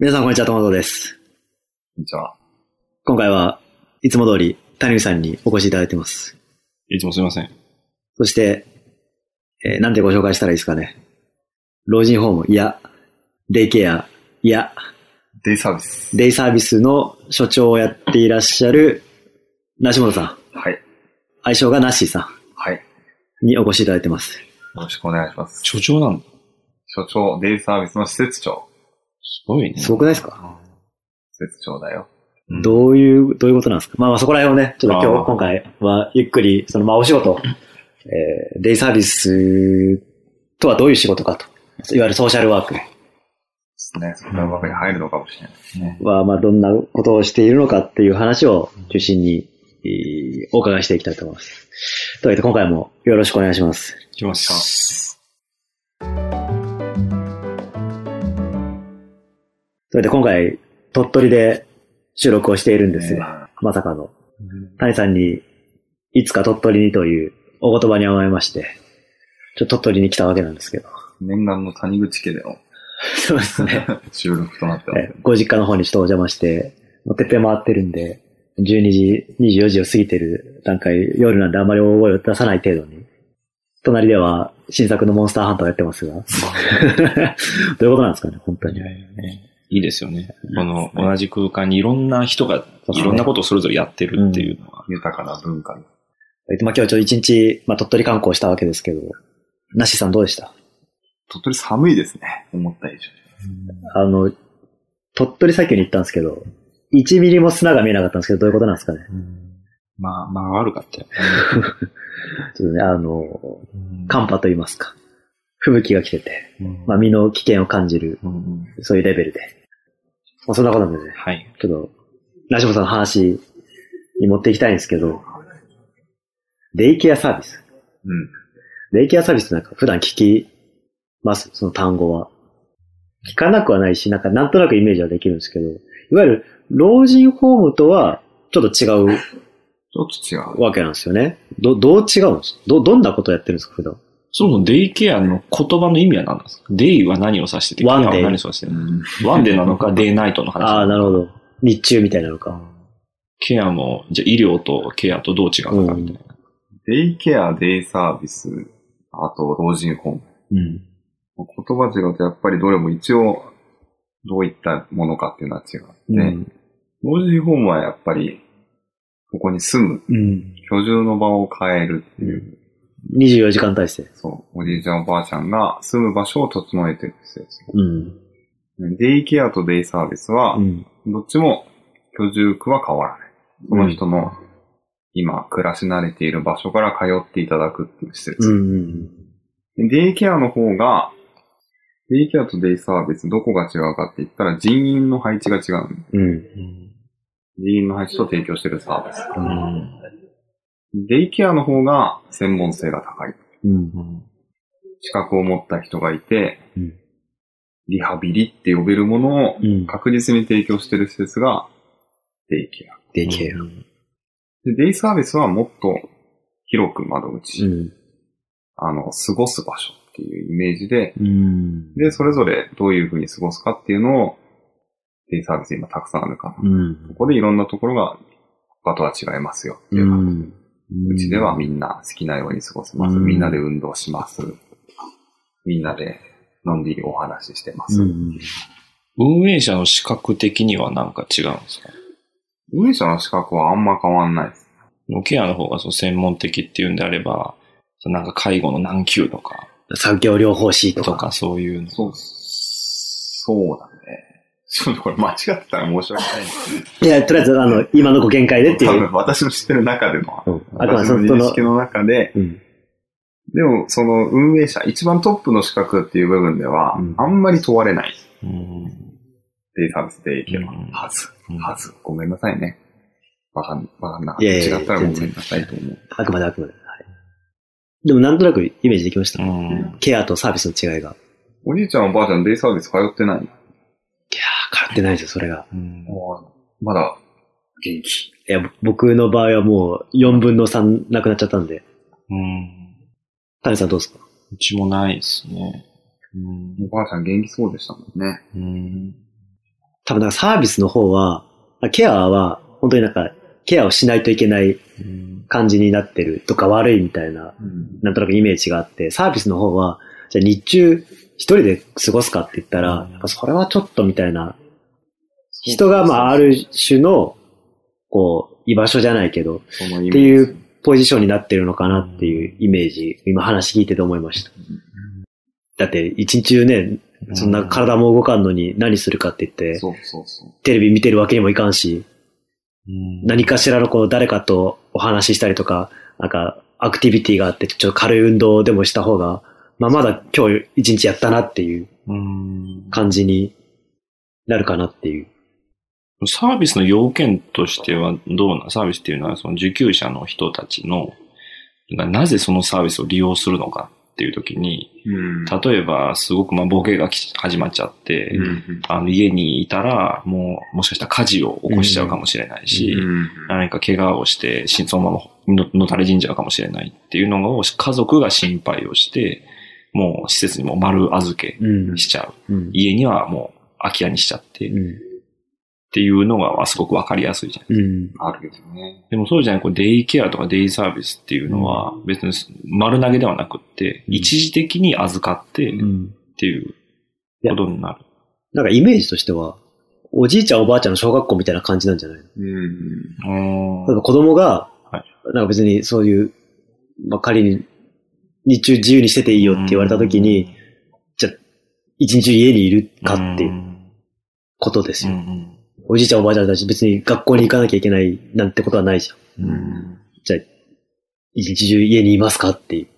皆さんこんにちは、ともとです。こんにちは。今回はいつも通り谷口さんにお越しいただいてます。いつもすいません。そして、えーなんてご紹介したらいいですかね。老人ホーム、いや、デイケア、いや、デイサービス。デイサービスの所長をやっていらっしゃる、梨本さん。はい。愛称がナッシーさはい。よんにお越しいただいてます。ろしくお願いします。所長なんだ。所長、デイサービスの施設長。すごいね。すごくないですか、施設長だよ。うんどういう、どういうことなんですか？まあまあそこら辺をね、ちょっと今日、今回はゆっくり、そのまあお仕事、えーデイサービスとはどういう仕事かと。いわゆるソーシャルワークですね。そこから枠に入るのかもしれないですね。は、まあどんなことをしているのかっていう話を中心に、えーお伺いしていきたいと思います。というわけで今回もよろしくお願いします。いきます。それで今回、鳥取で収録をしているんですが、まさかの、谷さんに、いつか鳥取にというお言葉に甘えまして、ちょっと鳥取に来たわけなんですけど。念願の谷口家での そうですね。収録となってますえご実家の方にちょっとお邪魔して、もうてっぺん回ってるんで、12時、24時を過ぎてる段階、夜なんであまり大声を出さない程度に。隣では新作のモンスターハンターをやってますが。どういうことなんですかね、本当にね。いいですよね。この同じ空間にいろんな人がいろんなことをそれぞれやってるっていうのは。豊かな文化に。えっとまあ、今日ちょっと一日、まあ、鳥取観光したわけですけど、なしさんどうでした？鳥取寒いですね。思った以上あの、鳥取砂丘に行ったんですけど、1ミリも砂が見えなかったんですけど、どういうことなんですかね？まあ、まあ悪かったよ。ちょっとね、あの、寒波と言いますか。吹雪が来てて、まあ、身の危険を感じる、そういうレベルで。まあ、そんなことでね、はい。ちょっと、ラジオさんの話に持っていきたいんですけど、デイケアサービス。うん。デイケアサービスなんか普段聞きます、その単語は。聞かなくはないし、なんかなんとなくイメージはできるんですけど、いわゆる老人ホームとはちょっと違うちょっと違う。わけなんですよね。ど、どう違うんですか？ど、どんなことをやってるんですか、普段？そのデイケアの言葉の意味は何なんですか？デイは何を指してて、ワンデイケアは何を指してるうん。ワンデーなのか、デイナイトの話ああ、なるほど。ど。日中みたいなのか。ケアも、じゃあ医療とケアとどう違うのかみたいな。デイケア、デイサービス、あと老人ホーム。うん。言葉違うとやっぱりどれも一応どういったものかっていうのは違って、うん老人ホームはやっぱりここに住む、うん。居住の場を変えるっていう、24時間体制。そう、おじいちゃんおばあちゃんが住む場所を整えてる施設。うん。デイケアとデイサービスはう、ん。どっちも居住区は変わらない。その人の今暮らし慣れている場所から通っていただくっていう施設。うん。デイケアの方が、デイケアとデイサービスどこが違うかって言ったら人員の配置が違うの。うん。人員の配置と提供しているサービス。うん。デイケアの方が専門性が高い。うん。資格を持った人がいて、うんリハビリって呼べるものをうん。確実に提供している施設がデイケア。デイケア。で、デイサービスはもっと広く窓口、うん。あの、過ごす場所っていうイメージで、うん。で、それぞれどういうふうに過ごすかっていうのを、デイサービス今たくさんあるから、うん。ここでいろんなところが他とは違いますよっていう感じん。うちではみんな好きなように過ごせます。うんみんなで運動します。みんなでのんびりお話ししてます。うん。運営者の資格的には何か違うんですか？運営者の資格はあんま変わんないです。ケアの方がそう専門的っていうんであれば、なんか介護の何級とか、産業療法士とか。とかそういうの。そう、そうだね。ちょっとこれ間違ってたら申し訳ないいや、とりあえず、あの、今のご見解でってど、いう。多分私の知ってる中での、うん。あくまで私その、認識、の中で、うん。でもその運営者、一番トップの資格っていう部分ではうん、あんまり問われない。うん。デイサービスでいけば、うんはず、うんはず。ごめんなさいね。わかん、わかんなかった。いやいやいや違ったらごめんなさいと思う。あくまであくまで。はい。でも、なんとなくイメージできました。うん。ケアとサービスの違いが。おじいちゃんおばあちゃんデイサービス通ってない？いやー、変わってないですよ、それが。うんまだ、元気。いや、僕の場合はもう4分の3なくなっちゃったんで。うん。谷さんどうですか？うちもないですね。うんおばあちゃん元気そうでしたもんね。うん。多分なんかサービスの方は、ケアは本当になんかケアをしないといけないうん感じになってるとか悪いみたいな、うんなんとなくイメージがあって、サービスの方は、じゃあ日中一人で過ごすかって言ったら、うん。やっぱそれはちょっとみたいな、人がまあある種の、こう、居場所じゃないけど、っていうポジションになってるのかなっていうイメージ、今話聞いてて思いました。だって一日中ね、そんな体も動かんのに何するかって言って。テレビ見てるわけにもいかんし、うん。何かしらのこう誰かとお話ししたりとか、なんかアクティビティがあってちょっと軽い運動でもした方が、まあまだ今日一日やったなっていううん。感じになるかなっていう。サービスの要件としてはどうな、サービスっていうのはその受給者の人たちの、がなぜそのサービスを利用するのかっていう時に、うん。例えばすごくまあボケがき始まっちゃって、うん。あの家にいたらもうもしかしたら火事を起こしちゃうかもしれないし、うん。何か怪我をして、しそのままののたれ死んじゃうかもしれないっていうのを家族が心配をして、もう施設にも丸預けうん。しちゃう。うん。家にはもう空き家にしちゃって、っうん。ていうのがすごくわかりやすいじゃん。うん。あるけどね。でもそうじゃない、こうデイケアとかデイサービスっていうのは別に丸投げではなくって、うん一時的に預かってっうん。ていうことになる。なんかイメージとしては、おじいちゃんおばあちゃんの小学校みたいな感じなんじゃないの？うん。なんか子供がはい、なんか別にそういう、まあ、仮に日中自由にしてていいよって言われた時に、じゃあ一日中家にいるかっていうことですよ。うんうんおじいちゃんおばあちゃんたち別に学校に行かなきゃいけないなんてことはないじゃん。うんじゃあ、一日中家にいますかっていう。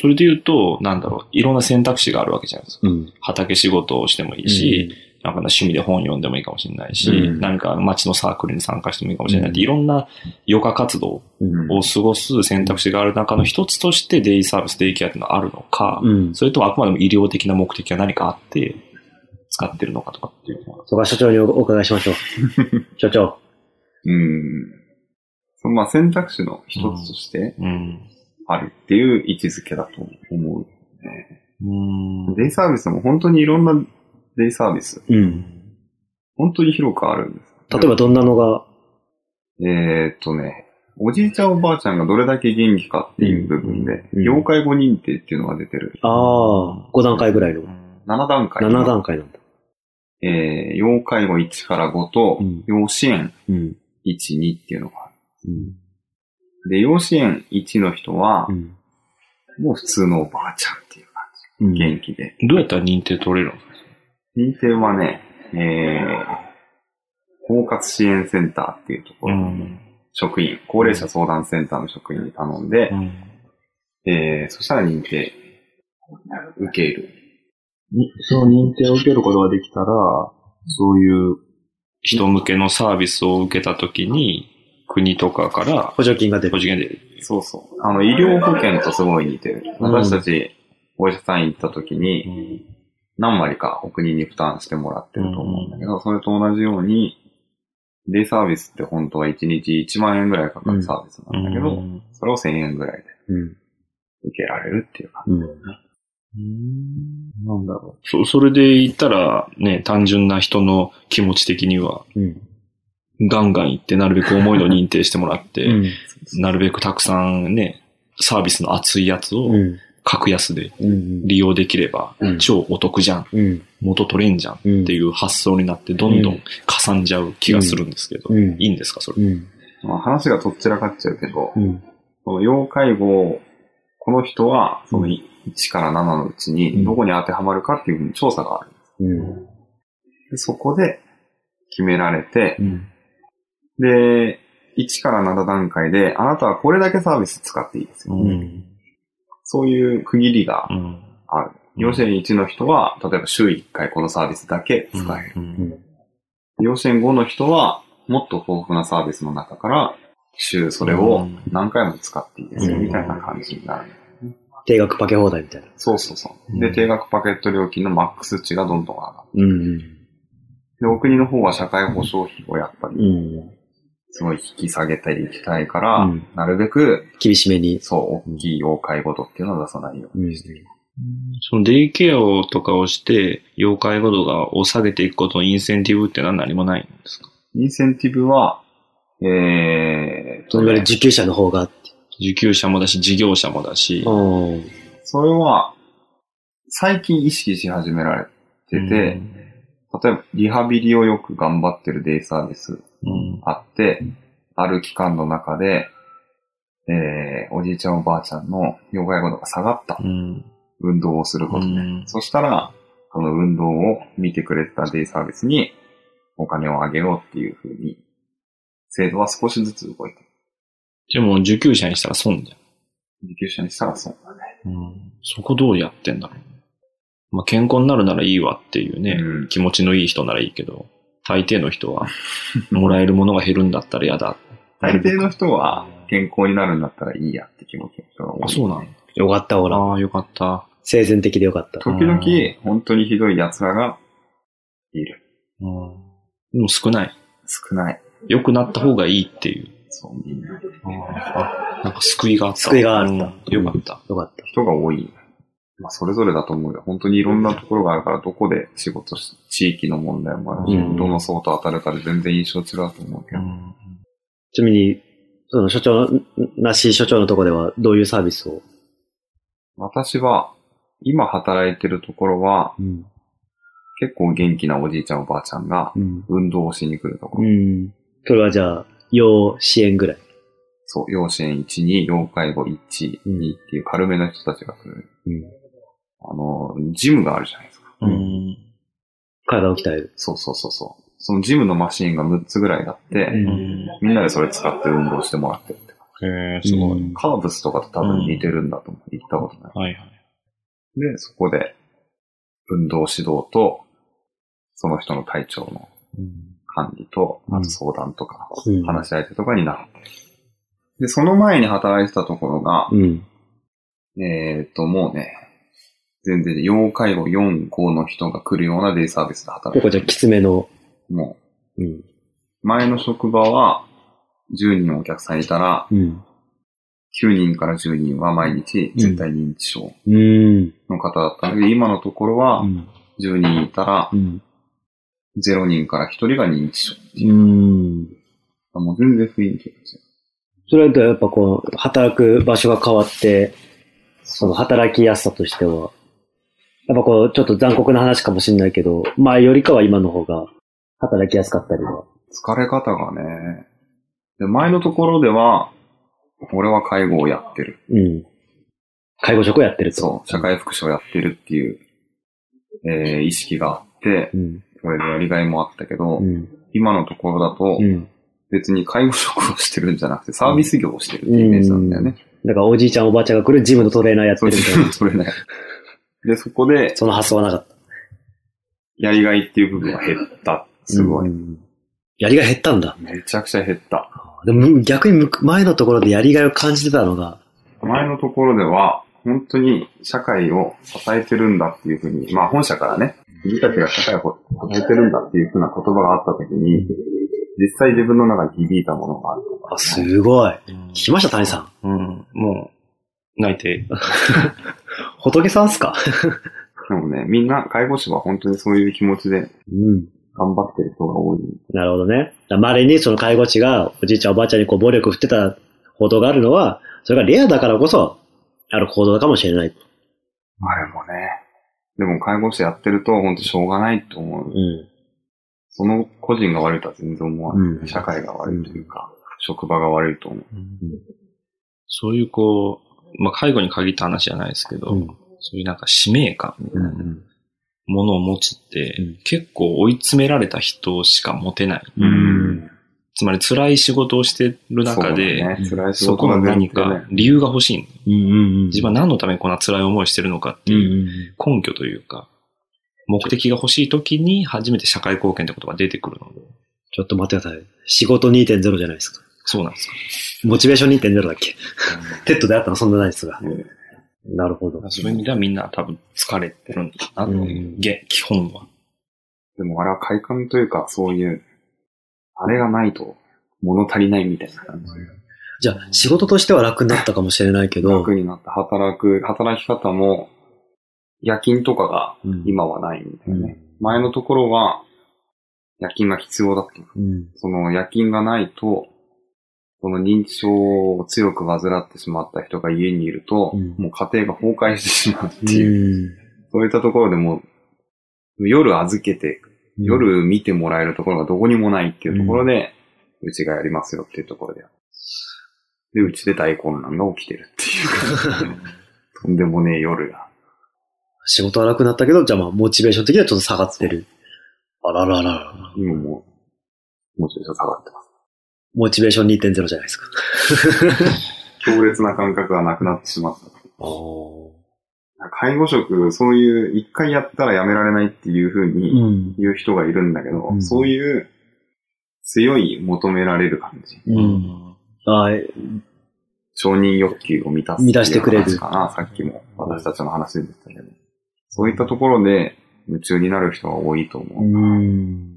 それで言うと、なんだろう、いろんな選択肢があるわけじゃないですか。うん。畑仕事をしてもいいし、なんか趣味で本読んでもいいかもしれないし、うん何か街のサークルに参加してもいいかもしれないって、うんいろんな余暇活動うん。を過ごす選択肢がある中の一つとしてデイサービス、デイケアっていうのがあるのか、うん。それともあくまでも医療的な目的が何かあって使ってるのかとかっていうのは。そこは所長におお伺いしましょう。所長。うん。そのまあ選択肢の一つとしてうん。あるっていう位置づけだと思う、ね。うん。デイサービスも本当にいろんなデイサービス、うん。本当に広くあるんです。例えばどんなのが、えーっとね、おじいちゃんおばあちゃんがどれだけ元気かっていう部分で、うん要介護認定っていうのが出てる。ああ、5段階ぐらいの。7段階。7段階なんだ。えー、要介護1から5と、うん要支援うん。1、2っていうのがあうん。る。で、要支援1の人はう、ん。もう普通のおばあちゃんっていう感うんじ。元気で。どうやったら認定取れるんですか認定はね、えー、包括支援センターっていうところ、職員、高齢者相談センターの職員に頼んで、うんえー、そしたら認定、受ける。にその認定を受けることができたら、そういう人向けのサービスを受けたときに、国とかから補助金が出る。補助金で、そうそう。あの、医療保険とすごい似てる。うん私たち、お医者さん行った時に、何割かお国に負担してもらってると思うんだけど、それと同じように、デイサービスって本当は1日1万円ぐらいかかるサービスなんだけど、うんそれを1000円ぐらいでうん。受けられるっていうか。うん。なんだろう。そ、それで言ったら、ね、単純な人の気持ち的には、うん。ガンガン行って、なるべく重いの認定してもらって、うん。なるべくたくさんね、サービスの熱いやつをうん。格安でうん。利用できればうん、超お得じゃん。うん。元取れんじゃんうん。っていう発想になって、どんどんかさんじゃう気がするんですけど、うん。いいんですか、それ？うん。まあ話がとっちらかっちゃうけど、うん。その要介護、この人は、そのうん1から7のうちうんにどこに当てはまるかっていうふうに調査がある。うん。でそこで決められてう、ん。で、1から7段階で、あなたはこれだけサービス使っていいですよ。うん。そういう区切りがうん。ある。要支援1の人は、例えば週1回このサービスだけ使える。うん要支援5の人は、もっと豊富なサービスの中から、週それを何回も使っていいですよ、うんみたいな感じになる。定額パケ放題みたいな。そうそうそう。で、うん定額パケット料金のマックス値がどんどん上がる。うん。で、お国の方は社会保障費をやっぱうり、ん。すごい引き下げたりいきたいから、うんなるべく、厳しめに。そう、大きい要介護度っていうのを出さないよううんにしている。そのデイケアをとかをして、要介護度がを下げていくことのインセンティブってのは何もないんですか？インセンティブは、えーとね、そのぐらい受給者の方が。受給者もだし、事業者もだし。うん。それは、最近意識し始められてて、例えばリハビリをよく頑張ってるデイサービスうん。あって、ある期間の中で、えー、おじいちゃんおばあちゃんの要介護度が下がったうん。運動をすることで、うんそしたら、この運動を見てくれたデイサービスにお金をあげようっていうふうに、制度は少しずつ動いてる。でも受給者にしたら損じゃ受給者にしたらそうだね。ん。うん。そこどうやってんだろう。まあ、健康になるならいいわっていうね、うん気持ちのいい人ならいいけど、大抵の人は、もらえるものが減るんだったら嫌だ。大抵の人は健康になるんだったらいいやって気持ちの人が多い。あ、そうなのよかった、ほら。ああ、よかった。生前的でよかった。時々、本当にひどい奴らがいる。うん。でも少ない。少ない。良くなった方がいいっていう。そう、みんな。あなんか救いがあった。救いがあったうんよかった。よかった。人が多い。まあ、それぞれだと思うよ。本当にいろんなところがあるから、どこで仕事し、地域の問題もあるし、うんどの層と当たるかで全然印象違うと思うけど。ちなみに、その所長の、なし所長のとこではどういうサービスを？私は、今働いてるところは、うん。結構元気なおじいちゃんおばあちゃんがうん。運動をしに来るところ。うん。それはじゃあ、要支援ぐらい？そう、養子縁1、2、要介護1、2っていう軽めの人たちが来る。うん。あの、ジムがあるじゃないですか。うん。うん。体を鍛える。そうそうそうそう。そのジムのマシンが6つぐらいあって、うんみんなでそれ使って運動してもらってるって。へえ、すごい。うんカーブスとかと多分似てるんだと思う。行ったことない。はいはい。で、そこで、運動指導と、その人の体調の管理と、うんあと相談とか、うん話し相手とかになる。で、その前に働いてたところが、うん。えーと、もうね、全然、要介護4、5の人が来るようなデイサービスで働いてここじゃあきつめの、る。もうん。う、前の職場は、10人お客さんいたら、うん。9人から10人は毎日絶対認知症うん。の方だったので、今のところはう、ん。10人いたらう、ん。0人から1人が認知症っていう。うん。もう全然雰囲気が違う。それとやっぱこう、働く場所が変わって、その働きやすさとしては、やっぱこう、ちょっと残酷な話かもしれないけど、前よりかは今の方が働きやすかったりは。疲れ方がね、で前のところでは、俺は介護をやってる。うん。介護職をやってると。そう、社会福祉をやってるっていう、えー意識があってう、ん。それでやりがいもあったけど、うん。今のところだとう、ん。別に介護職をしてるんじゃなくて、サービス業をしてるっていうイメージなんだよね。だからおじいちゃんおばあちゃんが来るジムのトレーナーやってるみたいな。それね。で、そこで、その発想はなかった。やりがいっていう部分は減った。すごい。うんやりがい減ったんだ。めちゃくちゃ減った。でも逆にむ前のところでやりがいを感じてたのが、前のところでは、本当に社会を支えてるんだっていうふうに、まあ本社からね、自分たちが社会を支えてるんだっていうふうな言葉があったときに、実際自分の中に響いたものがあるとか、あ、すごい。聞きました、谷さん。うん。もう、泣いて。仏さんっすか？でもね、みんな介護士は本当にそういう気持ちでうん。頑張ってる人が多い。なるほどね。まれにその介護士がおじいちゃんおばあちゃんにこう暴力振ってた報道があるのは、それがレアだからこそ、ある行動かもしれない。あれもね、でも介護士やってると本当しょうがないと思う。うん。その個人が悪いとは全然思わない。うん社会が悪いというか、職場が悪いと思う。そういうこう、まあ、介護に限った話じゃないですけど、うんそういうなんか使命感みたいなものを持つって、うん結構追い詰められた人しか持てない。うんつまり辛い仕事をしてる中で、そね、そこの何か理由が欲しいの。うんうんうん。自分は何のためにこんな辛い思いをしてるのかっていうん根拠というか、目的が欲しい時に初めて社会貢献ってことが出てくるので。ちょっと待ってください。仕事2.0じゃないですか。そうなんですか。モチベーション2.0だっけ？ TED であったのそんなないですが。ええなるほど。そういう意味ではみんな多分疲れてるんだなってい基本は。でもあれは快感というか、そういう、あれがないと物足りないみたいな感じ。じゃあ、仕事としては楽になったかもしれないけど、楽になった。働く、働き方も、夜勤とかがうん今はないんだよね。前のところは夜勤が必要だったの。うん。その夜勤がないと、その認知症を強く患ってしまった人が家にいると、うんもう家庭が崩壊してしまうってういう、ん。そういったところでもう、夜預けて、夜見てもらえるところがどこにもないっていうところで、うちがやりますよっていうところで。で、うちで大混乱が起きてるっていうか、とんでもねえ夜が。仕事はなくなったけど、じゃあまあ、モチベーション的にはちょっと下がってる。あらららら。今もう、モチベーション下がってます。モチベーション2.0じゃないですか。強烈な感覚がなくなってしまった。お介護職、そういう、一回やったらやめられないっていう風にん。言う人がいるんだけど、うんそういう強い求められる感じ。うん。あ承認欲求を満たす。満たしてくれる話かな、さっきも私たちの話でしたけど。そういったところで夢中になる人が多いと思う。うん。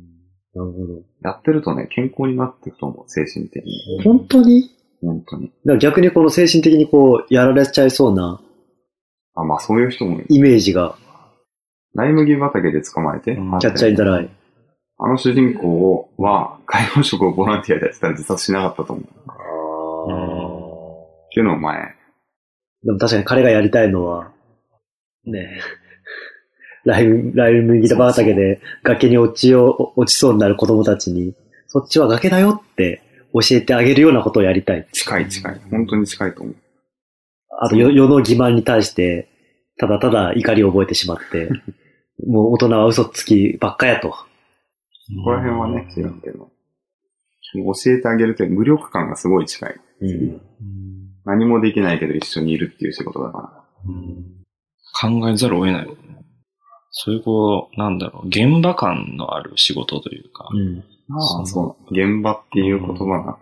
なるほど。やってるとね、健康になっていくと思う、精神的に。本当に？本当に。だから逆にこの精神的にこう、やられちゃいそうなあ、まあそういう人もいる。イメージが、ライ麦畑で捕まえて、うんキャッチャーインザライ。あの主人公は、介護職をボランティアでやってたら自殺しなかったと思う。っていうのを前、でも確かに彼がやりたいのは、ねえ、ライム、ライ麦畑で崖に落ちよう、落ちそうになる子供たちに、そっちは崖だよって教えてあげるようなことをやりたい。近い近い。本当に近いと思う。あと世世の欺瞞に対して、ただただ怒りを覚えてしまって、もう大人は嘘つきばっかやと。ここら辺はね、違うけど。教えてあげるという無力感がすごい近い。うん。何もできないけど一緒にいるっていう仕事だから。考えざるを得ない。そういうこう、なんだろう、現場感のある仕事というか、うん。ああ、そう。現場っていう言葉が。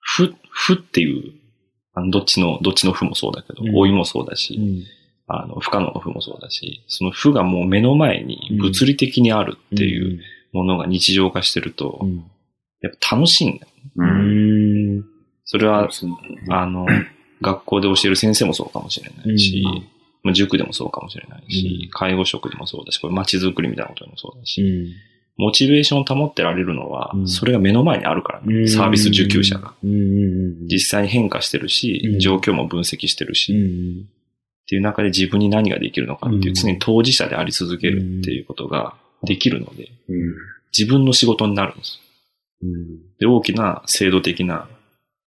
ふ、ふっていう、あのどっちの、どっちのふもそうだけど、うん老いもそうだし、あの、不可能のふもそうだし、そのふがもう目の前に物理的にあるっていうものが日常化してると、うん。やっぱ楽しいんだよ。う。うんん。それは、あの、学校で教える先生もそうかもしれないし、うんまあ塾でもそうかもしれないし、うん介護職でもそうだし、これ街づくりみたいなことでもそうだし、うん。モチベーションを保ってられるのは、うんそれが目の前にあるからね、サービス受給者が。実際に変化してるし、うん状況も分析してるし、うっん。ていう中で自分に何ができるのかっていう、うん常に当事者であり続けるっていうことができるので、うん。自分の仕事になるんです。うん。で、大きな制度的な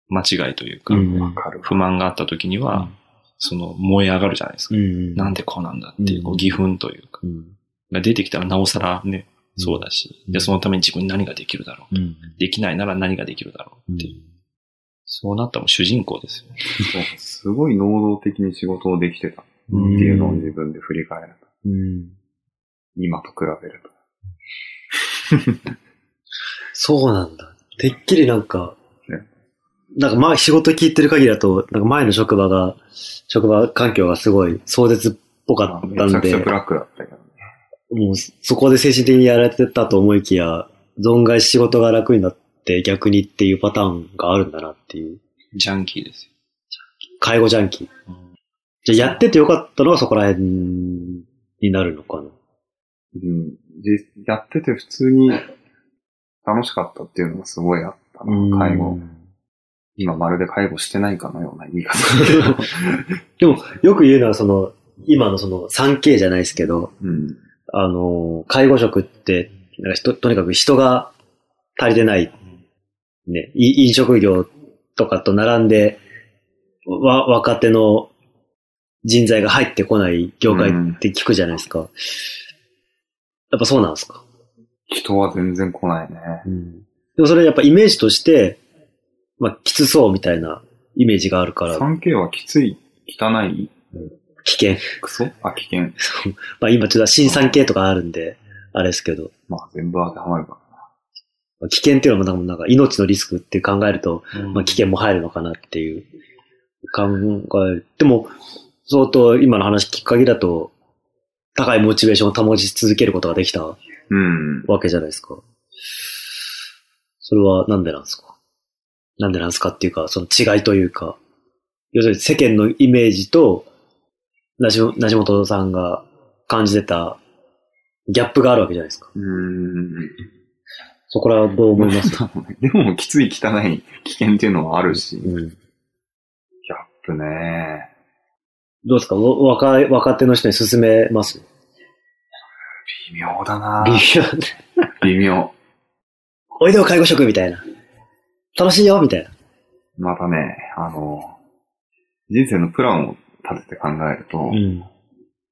間違いというか。不満があった時には、その燃え上がるじゃないですか。うん。なんでこうなんだっていうこううん義憤というか、うん。が出てきたらなおさらね、うんそうだし、うんで、そのために自分に何ができるだろう。うん。できないなら何ができるだろうっていう。そうなったらもう主人公ですよね。そうすごい能動的に仕事をできてたってうんいうのを自分で振り返ると。うん。今と比べると。そうなんだ。てっきりなんかね、なんかまあ仕事聞いてる限りだと、なんか前の職場が、職場環境がすごい壮絶っぽかったんでめちゃくちゃ、ブラックだったけどね。もうそこで精神的にやられてたと思いきや、存外仕事が楽になって逆にっていうパターンがあるんだなっていう。ジャンキーですよ。介護ジャンキー。じゃあやっててよかったのはそこら辺になるのかな。うん。で、やってて普通に楽しかったっていうのがすごいあったな、介護。今まるで介護してないかのような言い方だけど。でも、よく言うのはその、今のその 3K じゃないですけど、うん。あの、介護職って、なんか人とにかく人が足りてない、ね、い飲食業とかと並んで、わ、若手の人材が入ってこない業界って聞くじゃないですか。やっぱそうなんですか？人は全然来ないね。でもそれやっぱイメージとして、まあ、きつそうみたいなイメージがあるから、3K はきつい、汚い、危険。クソ？あ、危険。まあ今ちょっと新 3K とかあるんで、あれですけど、まあ全部当てはまるかまあ危険っていうのもなんか命のリスクって考えると、まあ、危険も入るのかなっていう考え。でも、相当今の話聞く限りだと、高いモチベーションを保ち続けることができたな。うん。わけじゃないですか。それはなんでなんですか？なんでなんですかっていうか、その違いというか、要するに世間のイメージと、なしなしもとさんが感じてたギャップがあるわけじゃないですか。うーん。そこらはどう思います？でも、きつい汚い危険っていうのはあるし、ギャッうん。プね。どうですか？わ若い、若手の人に勧めます？微妙だな微妙。微妙。おいでよ介護職みたいな。楽しいよみたいな。またね、あの、人生のプランを立てて考えると、ん。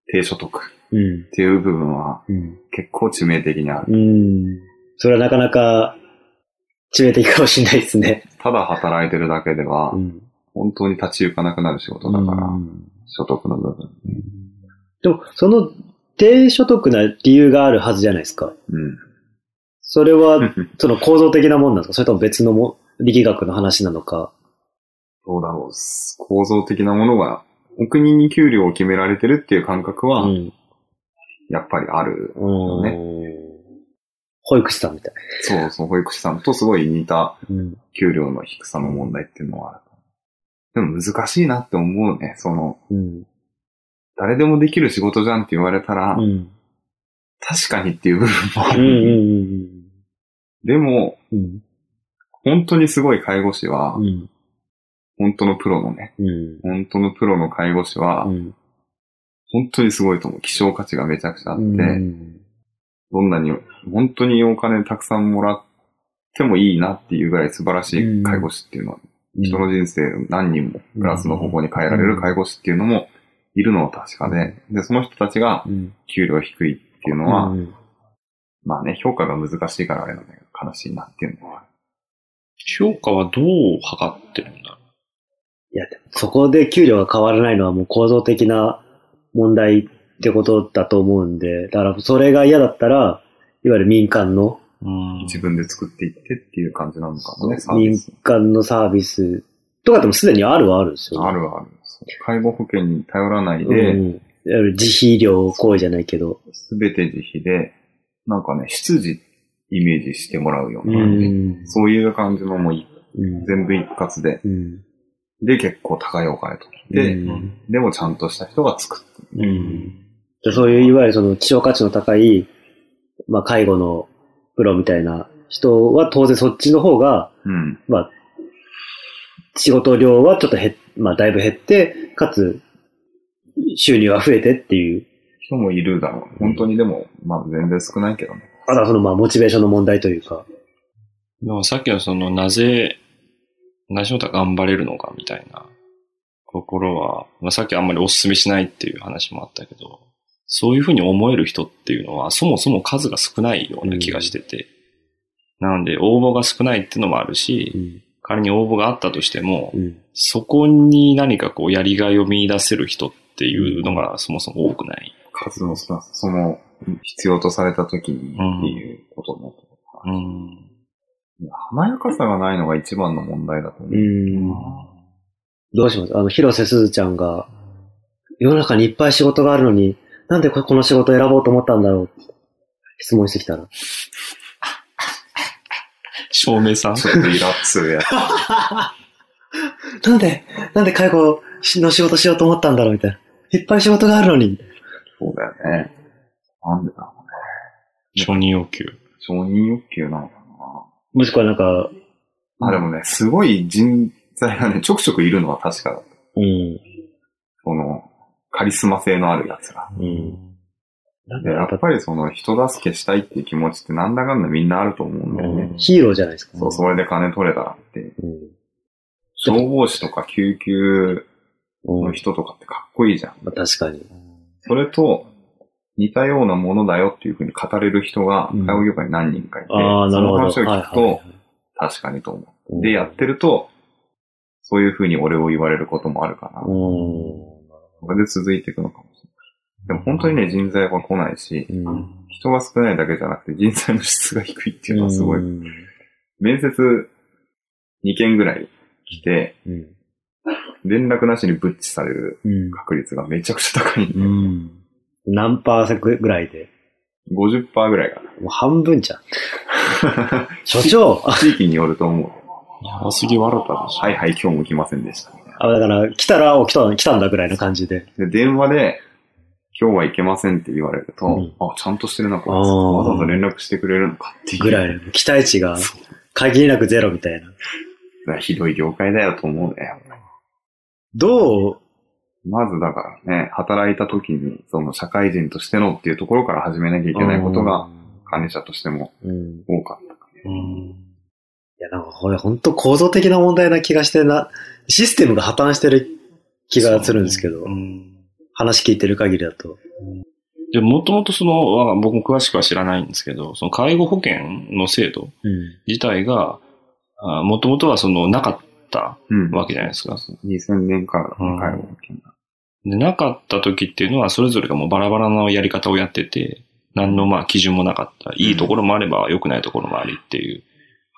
低所得うん。っていう部分はうん。結構致命的にある。うん。それはなかなか致命的かもしれないですね。ただ働いてるだけでは、ん。本当に立ち行かなくなる仕事だから、うん所得の部分。でも、その低所得な理由があるはずじゃないですか。うん。それは、その構造的なもんなんですかそれとも別のも力学の話なのか。どうだろう。構造的なものが、お国に給料を決められてるっていう感覚は、ん。やっぱりある。うんね保育士さんみたい。そうそう、保育士さんとすごい似たうん。給料の低さの問題っていうのはある。でも難しいなって思うね。その、うん。誰でもできる仕事じゃんって言われたら、うん。確かにっていう部分もある。ん。でも、うん。本当にすごい介護士は、うん。本当のプロのね、うん。本当のプロの介護士は、うん。本当にすごいと思う。希少価値がめちゃくちゃあって、うん。どんなに、本当にお金たくさんもらってもいいなっていうぐらい素晴らしい介護士っていうのは、人の人生を何人もプラスの方向に変えられる介護士っていうのもいるのは確かで、で、その人たちがうん。給料低いっていうのは、うんまあね、評価が難しいからあれなんだけど、悲しいなっていうのは。評価はどう測ってるんだろいや、でもそこで給料が変わらないのはもう構造的な問題ってことだと思うんで、だからそれが嫌だったら、いわゆる民間の、自分で作っていってっていう感じなのかもね、サービ民ス。間のサービスとかでもすでにあるはあるんですよ、あるある。介護保険に頼らないうん。で、いわゆる自費医療行為じゃないけど。すべて自費で、なんかね、出自イメージしてもらうような感じ。ん。そういう感じのもういうん。全部一括で、うん。で結構高いお金と。で、うんでもちゃんとした人が作ってそういういわゆるその希少価値の高い、まあ介護のプロみたいな人は当然そっちの方が、うん。まあ、仕事量はちょっと減っ、まあだいぶ減って、かつ、収入は増えてっていう、人もいるだろう。本当にでも、まあ全然少ないけどね。あとはそのまあモチベーションの問題というか。でもさっきのその、なぜ、なしのた頑張れるのかみたいなところは、まあ、さっきあんまりお勧めしないっていう話もあったけど、そういうふうに思える人っていうのは、そもそも数が少ないような気がしてて、なので応募が少ないっていうのもあるし、うん。仮に応募があったとしても、うん。そこに何かこうやりがいを見出せる人っていうのがそもそも多くない。数の少なさ、その、必要とされた時にっていうことになってくるからうん。華やかさがないのが一番の問題だと思う。うん。どうします？あの、広瀬すずちゃんが、世の中にいっぱい仕事があるのに、なんでここの仕事を選ぼうと思ったんだろう？質問してきたら。照明さんちょっとイラッするやつ。なんで、なんで介護の仕事しようと思ったんだろうみたいな。いっぱい仕事があるのに。そうだよね。なんでだろうね。承認要求。承認欲求なのかもしくはなんか、な。あ、でもね、すごい人材がね、ちょくちょくいるのは確かだ。うん。その、カリスマ性のあるやつが。うん。なんでやっぱりその人助けしたいっていう気持ちってなんだかんだみんなあると思うんだよね。ヒーローじゃないですか。そう、それで金取れたらって。うん。消防士とか救急うん。の人とかってかっこいいじゃん。まあ確かに。それと似たようなものだよっていうふうに語れる人がうん介護業界に何人かいて、ああ、なるほど。その話を聞くはいと、確かにと思う。はいで、やってると、そういうふうに俺を言われることもあるかな。うん。それで続いていくのかもしれない。でも本当にね、人材は来ないし、うん。人が少ないだけじゃなくて人材の質が低いっていうのはすごい。うん。面接2件ぐらい来て、うん。連絡なしにブッチされるうん。確率がめちゃくちゃ高いんで、うん。何パーセントぐらいで？50%ぐらいかもう半分じゃん。な。所長あ地域によると思う。やばすぎ笑ったでしょ。はいはい、今日も来ませんでした。あ、だから、来たら、お、来た、来たんだぐらいの感じで。で、電話で、今日は行けませんって言われると、うんあ、ちゃんとしてるな、こいつ。わざわざ連絡してくれるのかっていう。ぐらい、期待値が限りなくゼロみたいな。ひどい業界だよと思うね。どう、まずだからね、働いた時に、その社会人としてのっていうところから始めなきゃいけないことが、管理者としても多かったかうん。や、なんかこれ本当構造的な問題な気がしてな、システムが破綻してる気がするんですけど、うん。話聞いてる限りだと。で、もともとその、わ僕も詳しくは知らないんですけど、その介護保険の制度うん。自体が、もともとはその、なかったら。うんわけじゃないですか。2000年からの介護保険が。で、なかった時っていうのは、それぞれがもうバラバラのやり方をやってて、何のまあ基準もなかった。いいところもあれば、良くないところもありっていう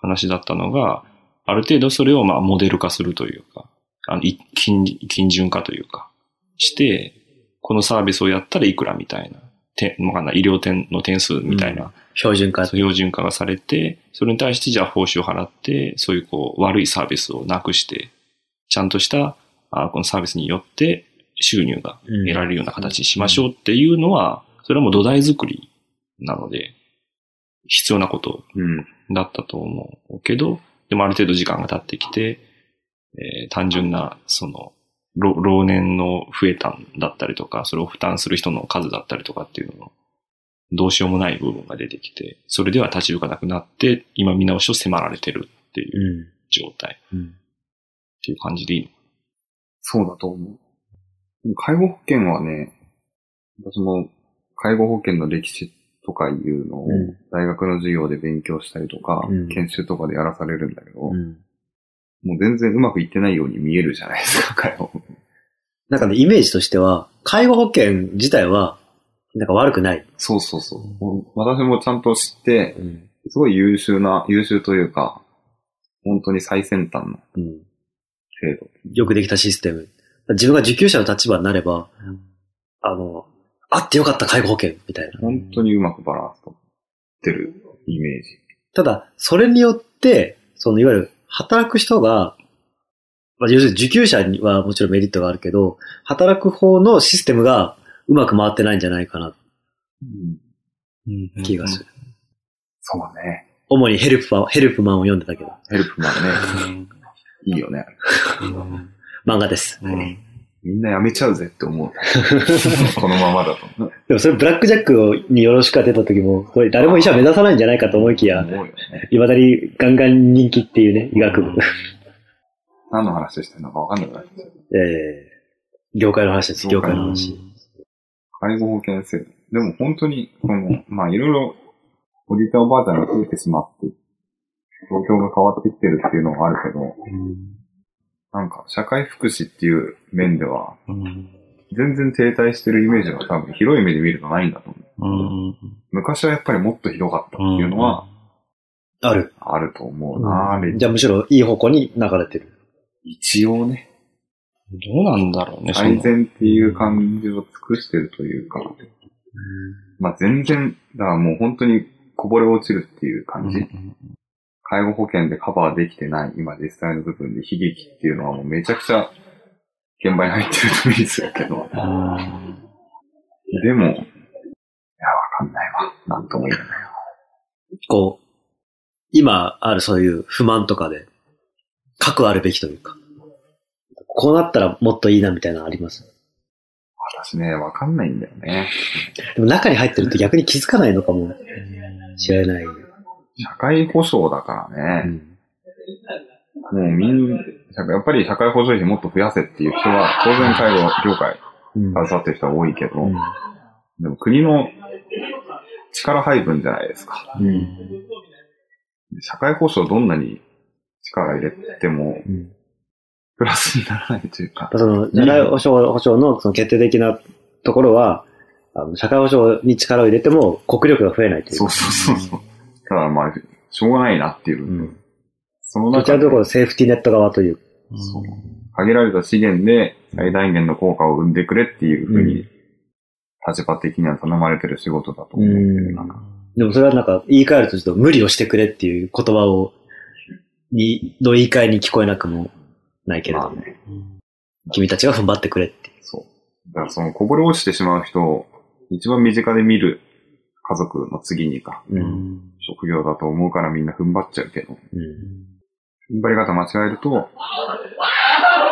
話だったのが、ある程度それをまあモデル化するというか、あの、い金、金順化というか、して、このサービスをやったらいくらみたいな、てわかんない、医療点の点数みたいな、標準化。標準化がされて、それに対してじゃあ報酬を払って、そういうこう悪いサービスをなくして、ちゃんとしたあこのサービスによって収入が得られるような形にしましょうっていうのは、それはもう土台作りなので、必要なこと。だったと思うけど、でもある程度時間が経ってきて、えー単純な、その、老年の増えたんだったりとか、それを負担する人の数だったりとかっていうのの、どうしようもない部分が出てきて、それでは立ち行かなくなって、今見直しを迫られてるっていううん。状態うん。っていう感じでいいのそうだと思う。介護保険はね、私も介護保険の歴史とかいうのをうん大学の授業で勉強したりとか、うん研修とかでやらされるんだけど、うん。もう全然うまくいってないように見えるじゃないですか、介護。なんかね、イメージとしては、介護保険自体は、なんか悪くない。そうそうそう。私もちゃんと知って、うん。すごい優秀な、優秀というか、本当に最先端のうん。制度。よくできたシステム。自分が受給者の立場になれば、あの、あってよかった介護保険みたいな。本当にうまくバランスとってるイメージ。ただ、それによって、そのいわゆる働く人が、まあ、要するに受給者にはもちろんメリットがあるけど、働く方のシステムがうまく回ってないんじゃないかな気がする。そうね。主にヘルプマン、ヘルプマンを読んでたけど、ヘルプマンね。いいよね。漫画です。うんみんな辞めちゃうぜって思う。このままだと。でもそれブラックジャックによろしくが出た時も、これ誰も医者目指さないんじゃないかと思いきや、思うよね。未だにガンガン人気っていうね、医学部。何の話してるのか分かんなくなっちゃう。えー、業界の話です、業界の話。介護保険制度。でも本当に、この、まあいろいろ、おじいちゃんおばあちゃんが増えてしまって、状況が変わってきてるっていうのがあるけど、なんか社会福祉っていう面では、全然停滞してるイメージが多分広い目で見るとないんだと思う。昔はやっぱりもっとひどかったっていうのはある。あると思うな、うんじゃあむしろいい方向に流れてる。一応ね、どうなんだろうね、改善っていう感じを尽くしてるというか、まあ全然、だからもう本当にこぼれ落ちるっていう感じ。介護保険でカバーできてない今実際の部分で悲劇っていうのはもうめちゃくちゃ現場に入ってると意味するけど、でも、いや、わかんないわ。なんとも言えないわ。こう、今あるそういう不満とかで、核あるべきというか、こうなったらもっといいなみたいなのあります？私ね、わかんないんだよね。でも中に入ってると逆に気づかないのかもしれない。社会保障だからね。うんもうみん、やっぱり社会保障費もっと増やせっていう人は、当然介護業界うん携わってる人は多いけど、うんでも国の力配分じゃないですか。うん社会保障どんなに力入れても、うんプラスにならないというか。その、社会保障保障のその決定的なところは、あの社会保障に力を入れても国力が増えないというか。そうそうそうそう。ただまあ、しょうがないなっていう。うんその中でどちらかというとセーフティーネット側という。そう限られた資源で最大限の効果を生んでくれっていうふうに、立場的には頼まれてる仕事だと思う。うんなんかでもそれはなんか言い換えるとちょっと無理をしてくれっていう言葉を、に、の言い換えに聞こえなくもないけれども、まあね、君たちが踏ん張ってくれっていう。そう。だからそのこぼれ落ちてしまう人一番身近で見る家族の次にか、う。うんん。職業だと思うからみんな踏ん張っちゃうけど、うん。踏ん張り方間違えると、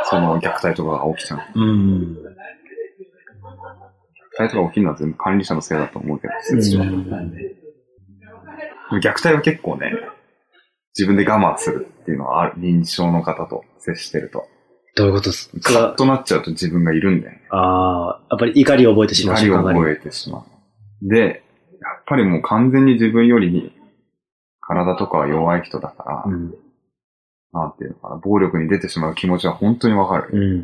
その虐待とかが起きちゃう。うん。虐待とか起きるのは全部管理者のせいだと思うけど、うん虐待は結構ね、自分で我慢するっていうのはある。認知症の方と接してると。どういうことです？カッとなっちゃうと自分がいるんだよね。ああ、やっぱり怒りを覚えてしまう怒りを覚えてしまう。で、やっぱりもう完全に自分より体とかは弱い人だから、うん。なんていうのかな、暴力に出てしまう気持ちは本当にわかる。うん。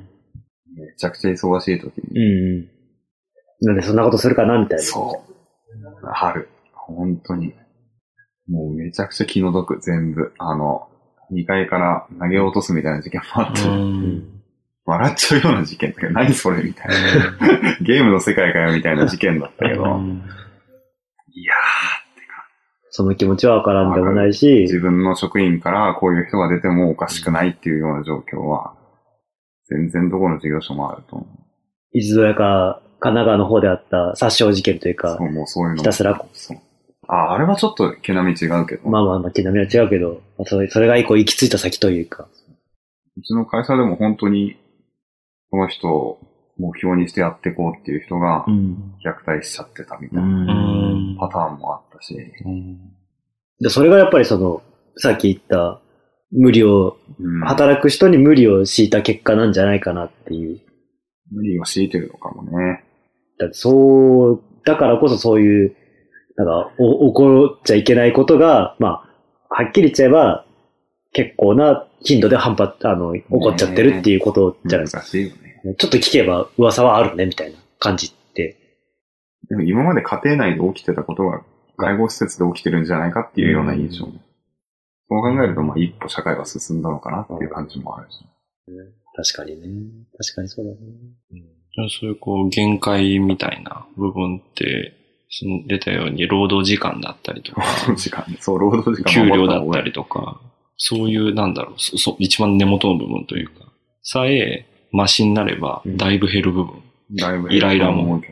めちゃくちゃ忙しい時うんに。うん。なんでそんなことするかなみたいな。そう。ある。本当に。もうめちゃくちゃ気の毒、全部。あの、2階から投げ落とすみたいな事件もあって、うん。笑っちゃうような事件だけど、何それみたいな。ゲームの世界かよみたいな事件だったけど、いやその気持ちはわからんでもないー、し。自、分の職員からこういう人が出てもおかしくないっていうような状況は、全然どこの事業所もあると思う。一度やか、神奈川の方であった殺傷事件というかそ、う、もうそういうのも。ひたすらあ、あれはちょっと毛並み違うけど、まあまあまあ、毛並みは違うけど、まあそれそれが以降行き着いた先というか。うちの会社でも本当に、この人を目標にしてやっていこうっていう人がん。虐待しちゃってたみたいなうんパターンもあったし、で、それがやっぱりその、さっき言った、無理を、うん働く人に無理を強いた結果なんじゃないかなっていう。無理を強いてるのかもね。だってそう、だからこそそういう、なんか、お、起こっちゃいけないことが、まあ、はっきり言っちゃえば、結構な頻度で反発、あの、起こっちゃってるっていうことじゃないですか。難しいよね。ちょっと聞けば噂はあるね、みたいな感じって。でも今まで家庭内で起きてたことが外語施設で起きてるんじゃないかっていうような印象も。そう考えると、まあ一歩社会は進んだのかなっていう感じもあるし。確かにね。確かにそうだね。じゃあそういうこう限界みたいな部分って、その出たように労働時間だったりとか、労働時間ね。そう、労働時間給料だったりとか、そういうなんだろう、そそ一番根元の部分というか、さえマシになればうん。だいぶ減る部分、だいぶイライラも。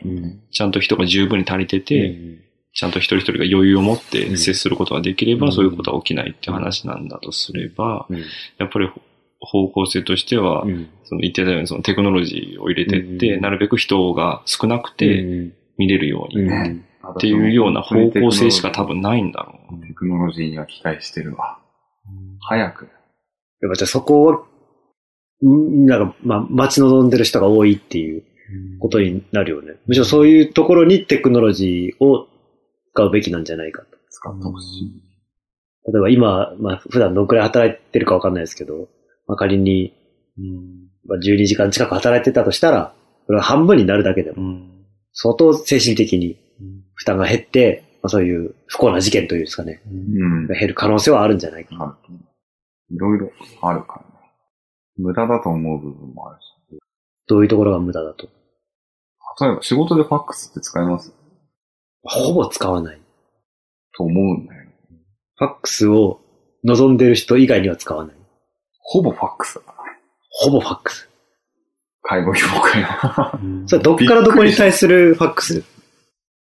ちゃんと人が十分に足りてて、うん。ちゃんと一人一人が余裕を持って接することができれば、うん。そういうことは起きないって話なんだとすれば、うん。やっぱり方向性としては、うん。その言ってたようにそのテクノロジーを入れてって、うん。なるべく人が少なくて見れるように、うんねっていうような方向性しか多分ないんだろう。テクノロジーには期待してるわ。早く。やっぱじゃあそこを、んなんか、まあ、待ち望んでる人が多いっていうことになるよね。むしろそういうところにテクノロジーを使うべきなんじゃないかと。使ってほしい。例えば今、まあ、普段どのくらい働いてるかわかんないですけど、まあ、仮に、まあ、12時間近く働いてたとしたら、それは半分になるだけでも、うん相当精神的に負担が減って、まあ、そういう不幸な事件というんですかね、うん。減る可能性はあるんじゃないか。あるいろいろあるからね。無駄だと思う部分もあるし。どういうところが無駄だと？例えば仕事でファックスって使います？ほぼ使わない。と思うんだよ。ファックスを望んでる人以外には使わない。ほぼファックスだからね。ほぼファックス。介護業界は。それどっからどこに対するファックス？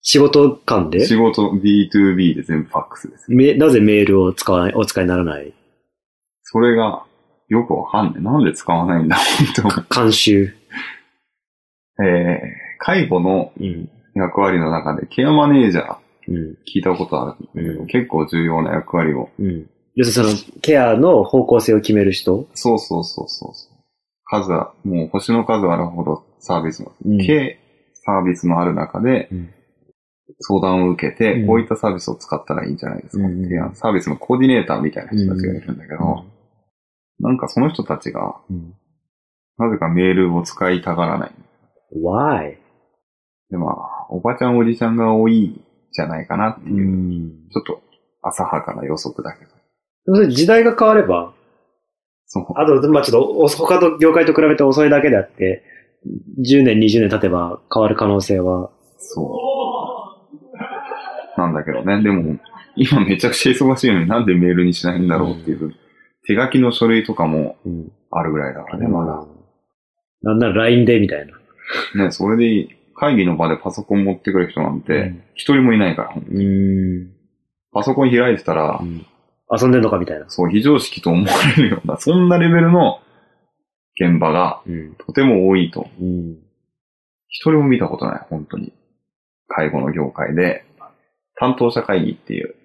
仕事間で？仕事 B2B で全部ファックスです。めなぜメールを使わない、お使いにならない？それがよくわかんない。なんで使わないんだ、本監修。当。えー、介護のうん。役割の中でケアマネージャーうん。聞いたことあるうん結構重要な役割を。うん。要するにその、ケアの方向性を決める人？そうそうそうそうそう。数は、もう星の数あるほどサービスの、うん計サービスのある中でうん、相談を受けて、うんこういったサービスを使ったらいいんじゃないですかうんっていうサービスのコーディネーターみたいな人たちがいるんだけど、なんかその人たちが、うん。なぜかメールを使いたがらない。Why? で、まあ、おばちゃんおじちゃんが多いんじゃないかなっていう、ん。ちょっと浅はかな予測だけど。でも時代が変われば。あと、まあちょっとお、他の業界と比べて遅いだけであって、10年、20年経てば変わる可能性は、そう。なんだけどね。でも、今めちゃくちゃ忙しいのになんでメールにしないんだろうっていう、手書きの書類とかもうん。あるぐらいだからね、まだ。なんなら LINE でみたいな。ね、それでいい会議の場でパソコン持ってくる人なんうてん、一人もいないから、うーん。パソコン開いてたらう、ん遊んでんのかみたいな。そう、非常識と思われるような、そんなレベルの現場がうん。とても多いと。うん。一人も見たことない、本当に。介護の業界で、担当者会議っていう、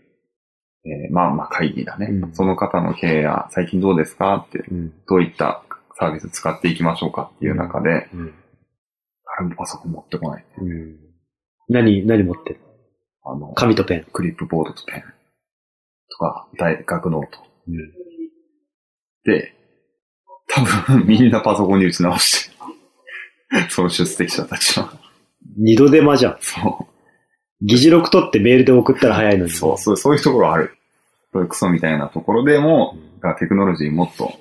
えーまあまあ会議だね。うんその方の経営や、最近どうですか？って、うん。どういったサービス使っていきましょうかっていう中で、うん。誰もパソコン持ってこない。うん。何、何持ってるあの、紙とペン。クリップボードとペンとか、大学ノート。うん。で、多分みんなパソコンに打ち直してる。その出席者たちは。二度手間じゃん。そ議事録取ってメールで送ったら早いのう。に。そう、そうそういうところある。そういうクソみたいなところでも、がテクノロジーもっと、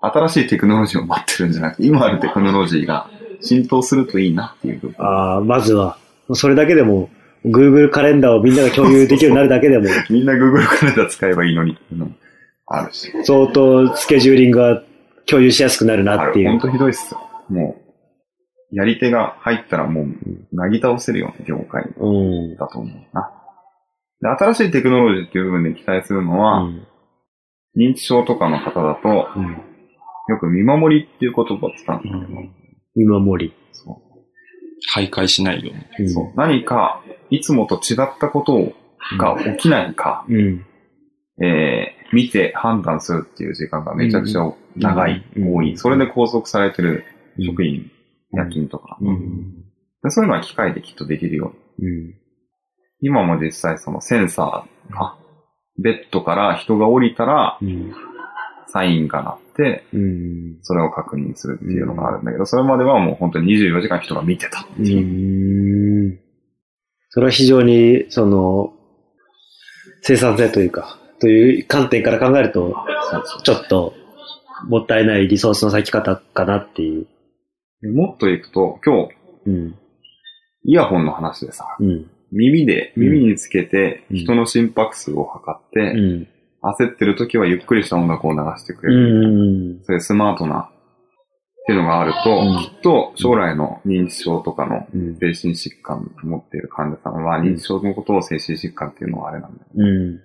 新しいテクノロジーを待ってるんじゃなくて、今あるテクノロジーが浸透するといいなっていう部分。ああ、まずは、それだけでも、Google カレンダーをみんなが共有できるようになるだけでも、みんな Google カレンダー使えばいいのにっていうのもあるし。相当スケジューリングが共有しやすくなるなっていう。ある。ほんとひどいっすよ。もう、やり手が入ったらもう、なぎ倒せるような業界うん。だと思うな。で、新しいテクノロジーっていう部分で期待するのは、うん。認知症とかの方だと、うん。よく見守りっていう言葉を使うんだけど、見守り。そ徘徊しないように。うそう何か、いつもと違ったことが起きないか、うん。えー見て判断するっていう時間がめちゃくちゃ長い、うん多い。それで拘束されてる職員、夜勤とか、うん。でそういうのは機械できっとできるよ。うん。今も実際そのセンサーが、ベッドから人が降りたら、うん。サインが鳴って、うん。それを確認するっていうのがあるんだけど、それまではもう本当に24時間人が見てたってういう。ん。それは非常に、その、生産性というか、という観点から考えると、ちょっと、もったいないリソースの割き方かなっていう。でもっといくと、今日、うん。イヤホンの話でさ、うん。耳で、うん耳につけてうん人の心拍数を測って、うん。焦ってる時はゆっくりした音楽を流してくうれる。ん。そういうスマートな、っていうのがあると、うんきっと将来の認知症とかのうん。精神疾患を持っている患者さんは、認知症のことを精神疾患っていうのはあれなんだよ。うん。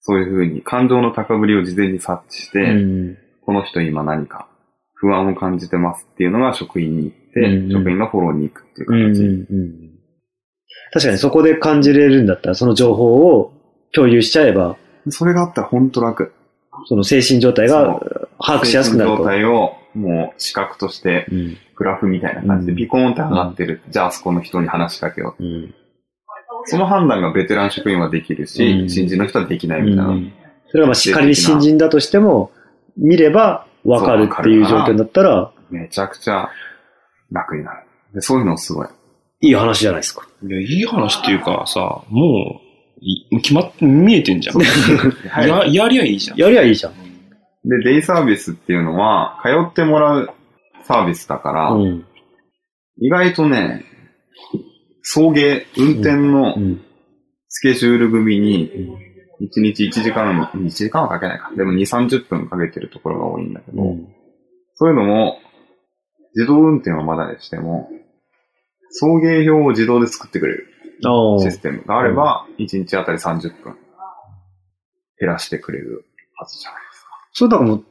そういうふうに感情の高ぶりを事前に察知して、うん。この人今何か不安を感じてますっていうのが職員に行って、うん職員がフォローに行くっていううん。形。うん。確かにそこで感じれるんだったら、その情報を共有しちゃえば、それがあったら本当楽。その精神状態が把握しやすくなると。精神状態をもう視覚としてうん。グラフみたいな感じでうんピコーンって上がってる。じゃああそこの人に話しかけよう。うん。その判断がベテラン職員はできるし、うん新人の人はできないみたいな。うんそれがまあ仮に新人だとしても、見ればわかるっていう状況になったら、めちゃくちゃ楽になる。でそういうのすごい。いい話じゃないですか。いや、いい話っていうかさ、もう、い決まって、見えてんじゃん。はいや、やりゃいいじゃん。やりゃいいじゃん。で、デイサービスっていうのは、通ってもらうサービスだから、うん。意外とね、送迎、運転のうん。スケジュール組に、1日1時間、1時間はかけないか。でも2、30分かけてるところが多いんだけど、うん。そういうのも、自動運転はまだでしても、送迎表を自動で作ってくれる。システムがあれば、1日あたり30分減らしてくれるはずじゃない。そうだからもう、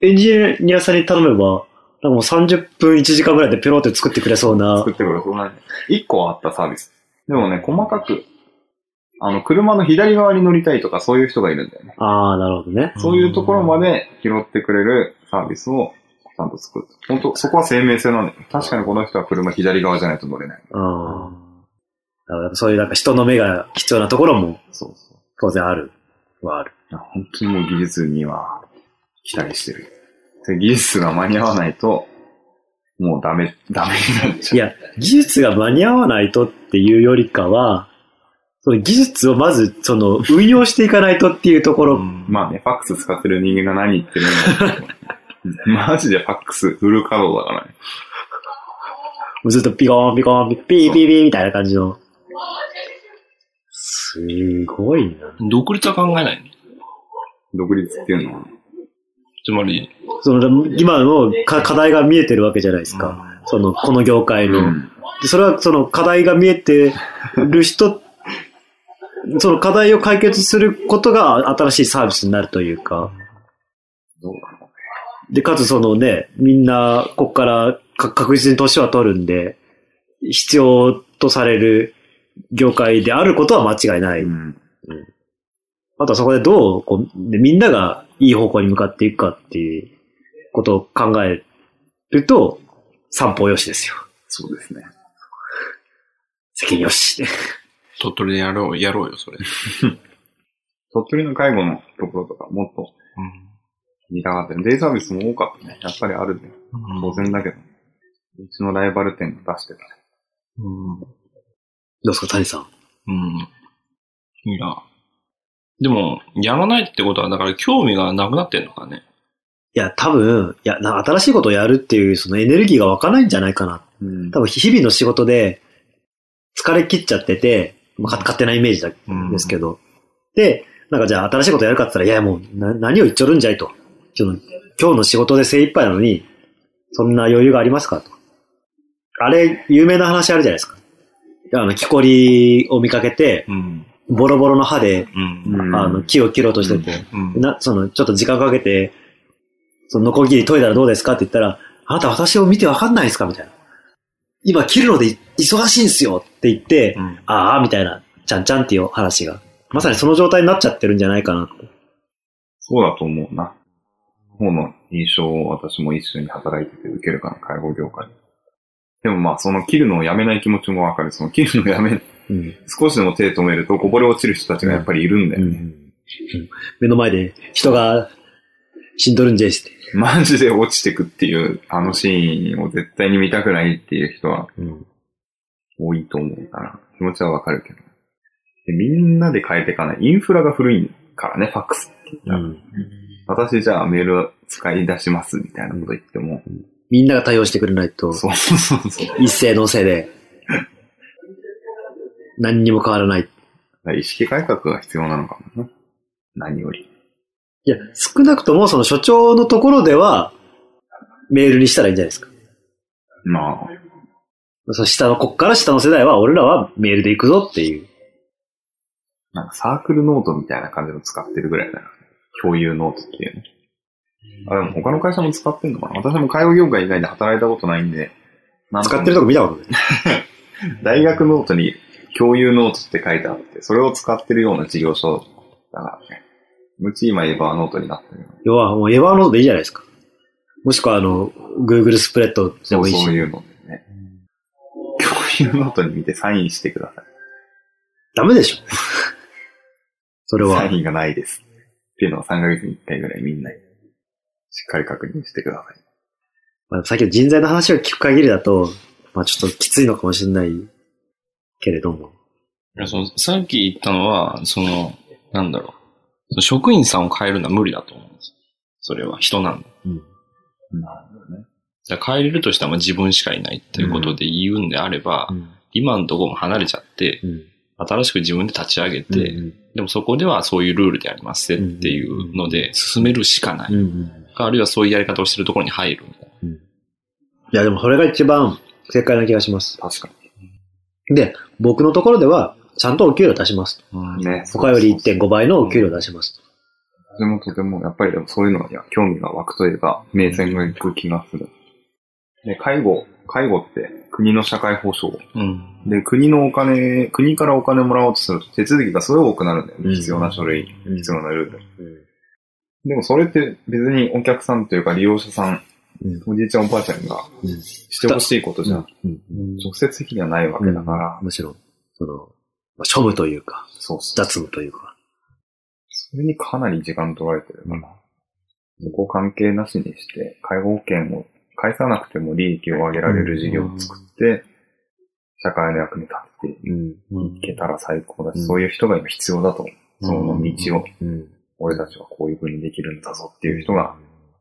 エンジニアさんに頼めば、なんかもう30分1時間ぐらいでペロって作ってくれそうな作。ってくれる。そんな1個あったサービス。でもね、細かく、あの、車の左側に乗りたいとかそういう人がいるんだよね。ああ、なるほどね。そういうところまで拾ってくれるサービスをちゃんと作る。本当そこは生命性なんだよ。確かにこの人は車左側じゃないと乗れない。ああ。だからそういうなんか人の目が必要なところもそうそう。当然ある。はある。本当にもう技術には期待してる。で技術が間に合わないと、もうダメ、ダメになっちゃう。いや、技術が間に合わないとっていうよりかは、その技術をまず、その、運用していかないとっていうところ、まあね、ファックス使ってる人間が何言ってるの マジでファックスフル稼働だからね。ずっとピコーンピコーンピピーピーピーみたいな感じの。すごいな。独立は考えないの？独立っていうのは？つまり、その、今のか課題が見えてるわけじゃないですか。その、この業界の。うんでそれはその課題が見えてる人、その課題を解決することが新しいサービスになるというか、どうなの？で、かつそのね、みんな、ここからか確実に年は取るんで、必要とされる業界であることは間違いない。うん。あとはそこでどうこう、でみんながいい方向に向かっていくかっていうことを考えると、散歩よしですよ。そうですね。責任よし。鳥取でやろう、やろうよ、それ。鳥取の介護のところとかもっと見たかったよ。デイサービスも多かったね。やっぱりあるね。当然だけど。うちのライバル店が出してたね。うん。どうですか、谷さん。うん。いや。でも、やらないってことは、だから興味がなくなってんのかね。いや、多分、いや、新しいことをやるっていう、そのエネルギーが湧かないんじゃないかな。うん多分、日々の仕事で疲れ切っちゃってて、まあ、か勝手なイメージですけど。で、なんかじゃあ新しいことやるかって言ったら、いや、もう、な何を言っちょるんじゃいと。今日の仕事で精一杯なのに、そんな余裕がありますかと。あれ、有名な話あるじゃないですか。あの、木こりを見かけて、うん。ボロボロの刃で、うん。うんあの、木を切ろうとしてて、うん。な、その、ちょっと時間かけて、その、ノコギリ研いだらどうですかって言ったら、あなた私を見てわかんないですか？みたいな。今切るので忙しいんですよって言って、うん。ああ、みたいな、ちゃんちゃんっていう話が。まさにその状態になっちゃってるんじゃないかなって。そうだと思うな。方の印象を私も一緒に働いてて受けるかな、介護業界。でもまあ、その切るのをやめない気持ちもわかる。その切るのをやめ、うん。少しでも手止めるとこぼれ落ちる人たちがやっぱりいるんだうん。よね。うん目の前で人が死んどるんじゃいっすって。マジで落ちてくっていう、あのシーンを絶対に見たくないっていう人はうん。多いと思うから、気持ちはわかるけど。でみんなで変えていかない。インフラが古いからね、ファックスって言ったら。うん。私じゃあメール使い出しますみたいなこと言っても、みんなが対応してくれないと、そうそうそう。一斉のせいで、何にも変わらない。意識改革が必要なのかもね。何より。いや、少なくともその所長のところでは、メールにしたらいいんじゃないですか。まあ、その下の、こっから下の世代は、俺らはメールで行くぞっていう。なんかサークルノートみたいな感じの使ってるぐらいだよね。共有ノートっていうの。あ、でも他の会社も使ってんのかな私も介護業界以外で働いたことないんで。使ってるとこ見たことない。大学ノートに共有ノートって書いてあって、それを使ってるような事業所だからね。うち今エヴァーノートになってるよ。要は、もうエヴァーノートでいいじゃないですか。もしくは、あの、Google スプレッドでもいいし。そういうのでね。共有ノートに見てサインしてください。ダメでしょ。それは。サインがないです。っていうのを3ヶ月に1回ぐらいみんなにしっかり確認してください。まあ、さっきの人材の話を聞く限りだと、まあちょっときついのかもしれないけれども。いやそのさっき言ったのは、その、なんだろう。その職員さんを変えるのは無理だと思うんです。それは人なんだ。うん。なるほどね。だから変えれるとしたらまあ自分しかいないっていうことで言うんであれば、うん。今のところも離れちゃって、うん。新しく自分で立ち上げて、うんでもそこではそういうルールでありますねっていうので進めるしかない。うんうん。あるいはそういうやり方をしてるところに入るみたいな。いや、でもそれが一番正解な気がします。確かで、僕のところでは、ちゃんとお給料出します。に。ね。他より1.5倍のお給料出します。とてもとても、やっぱりでもそういうのは、興味が湧くというか、名線がいく気がする。で、介護、介護って国の社会保障。うん。で、国のお金、国からお金もらおうとすると手続きがすごい多くなるんだよね。うん必要な書類、うん必要なルール。うんでもそれって別にお客さんというか利用者さん、うん。おじいちゃんおばあちゃんがうん。してほしいことじゃ、うん。直接的にはないわけだから、むしろ、その、まあ庶務というか、そうそう。雑務というか。それにかなり時間取られてるから、そこを関係なしにして、介護保険を返さなくても利益を上げられる事業を作って、社会の役に立ってうん。いけたら最高だし、うんそういう人が今必要だと。その道を、うん。俺たちはこういう風にできるんだぞっていう人が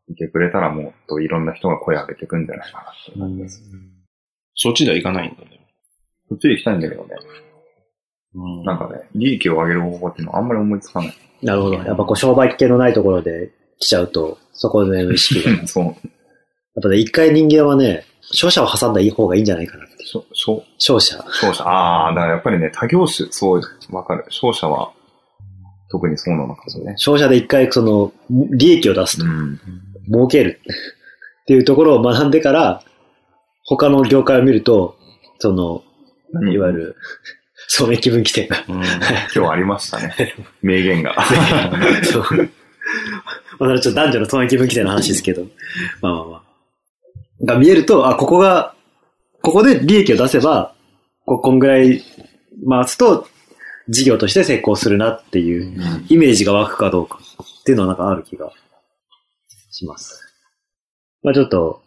いてくれたらもっといろんな人が声を上げていくんじゃないかなって感じです。そっちでは行かないんだね。そっちで行きたいんだけどね。うんなんかね、利益を上げる方法っていうのはあんまり思いつかない。なるほど。やっぱこう商売系のないところで来ちゃうと、そこでの意識が。そう。やっぱね、一回人間はね、商社を挟んだ方がいいんじゃないかなって。しょ、しょ、商社。商社。ああ、だからやっぱりね、他業種、そう、わかる。商社は、特にそうなのかもね。商社で一回その、利益を出すと。うん。儲けるっていうところを学んでから、他の業界を見ると、その、いわゆる、そう気分規定が。うん今日ありましたね。名言が。そう。まあ、ちょっと男女のそう気分規定の話ですけど。まあまあまあ。が見えると、あ、ここが、ここで利益を出せば、ここんぐらい回すと、事業として成功するなっていうイメージが湧くかどうかっていうのはなんかある気がします。まあちょっと、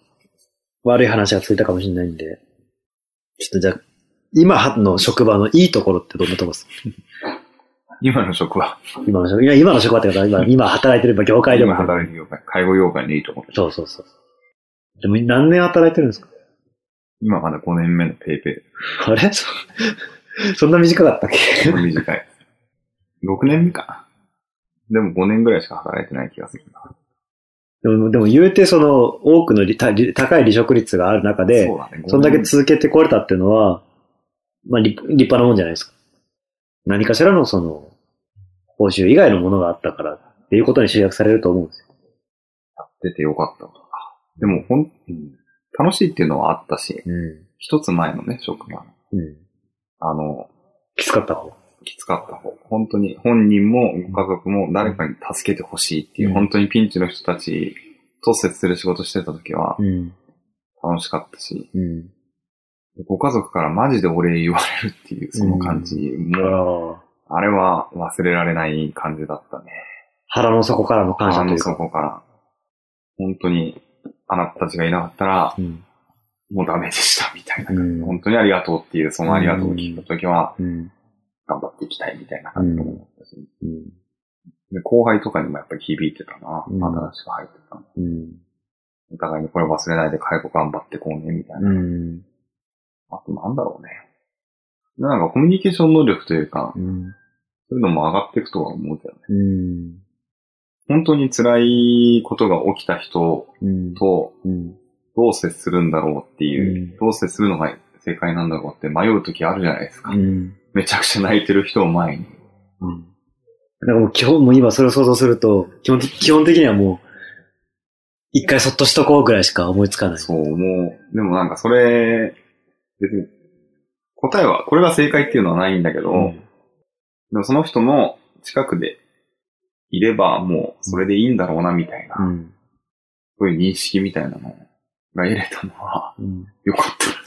悪い話がついたかもしれないんで、ちょっとじゃあ、今の職場のいいところってどんなところです今の職は、今の職、いや今の職場っていうか、今、今働いてるまあ業界でも今。働いてる業界、介護業界でいいと思う。そうそうそう。でも何年働いてるんですか？今まだ5年目のペイペあれ？そ そんな短かったっイ。け短い。6年目かな。でも5年ぐらいしか働いてない気がするな。でも、でも言うてその多くのりたり高い離職率がある中で、そね。そんだけ5年続けてこれたっていうのは、まあ立立派なもんじゃないですか。何かしらのその、報酬以外のものがあったからっていうことに集約されると思うんですよ。出てよかったわ。でもほん、楽しいっていうのはあったし、うん。一つ前のね、職場。うん。あの、きつかった方。きつかった方。本当に本人もご家族も誰かに助けてほしいっていう、うん本当にピンチの人たちと接する仕事してた時はうん。楽しかったし、うん。ご家族からマジでお礼言われるっていうその感じも、ああ。あれは忘れられない感じだったね。腹の底からの感謝というか。底から。本当に、あなたたちがいなかったら、うん。もうダメでした、みたいな。うん本当にありがとうっていう、そのありがとうを聞いたときは、うん。頑張っていきたいみたいな感じも思ったし、うん。で後輩とかにもやっぱり響いてたな。うん新しく入ってたの。うん。お互いにこれ忘れないで介護頑張ってこうね、みたいな。うん。あとなんだろうね。なんかコミュニケーション能力というか、うん。そういうのも上がっていくとは思うけどね。うん。本当に辛いことが起きた人うん。とうん。どう接するんだろうっていう、うんどう接するのが正解なんだろうって迷う時あるじゃないですか。うん。めちゃくちゃ泣いてる人を前に。うん。だからもう基本、もう今それを想像すると、基本的基本的にはもう、一回そっとしとこうぐらいしか思いつかない。そう、もう、でもなんかそれ、別に、答えは、これが正解っていうのはないんだけど、うんでもその人の近くでいればもうそれでいいんだろうなみたいな、うん。そういう認識みたいなのが得れたのは、うん。よかっ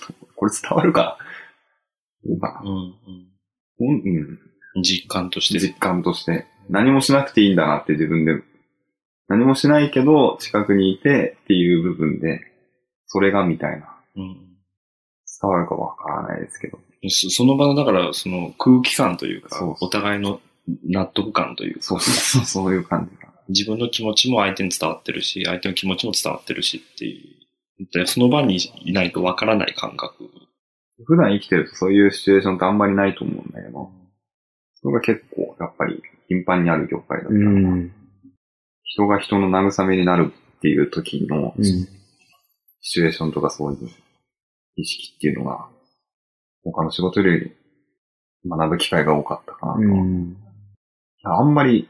た。これ伝わるかうかなうんうん、うん。うん実感として。実感として。何もしなくていいんだなって自分で。何もしないけど、近くにいてっていう部分で、それがみたいな。うん伝わるかわからないですけど。そその場の、だから、その空気感というか、そうそうお互いの納得感というか、そうそうそう、そういう感じが。自分の気持ちも相手に伝わってるし、相手の気持ちも伝わってるしっていう。でその場にいないとわからない感覚。普段生きてるとそういうシチュエーションってあんまりないと思うんだけど、それが結構、やっぱり、頻繁にある業界だったら、うん。人が人の慰めになるっていう時の、うん。シチュエーションとかそういう意識っていうのが、他の仕事より学ぶ機会が多かったかなと。うん。あんまり、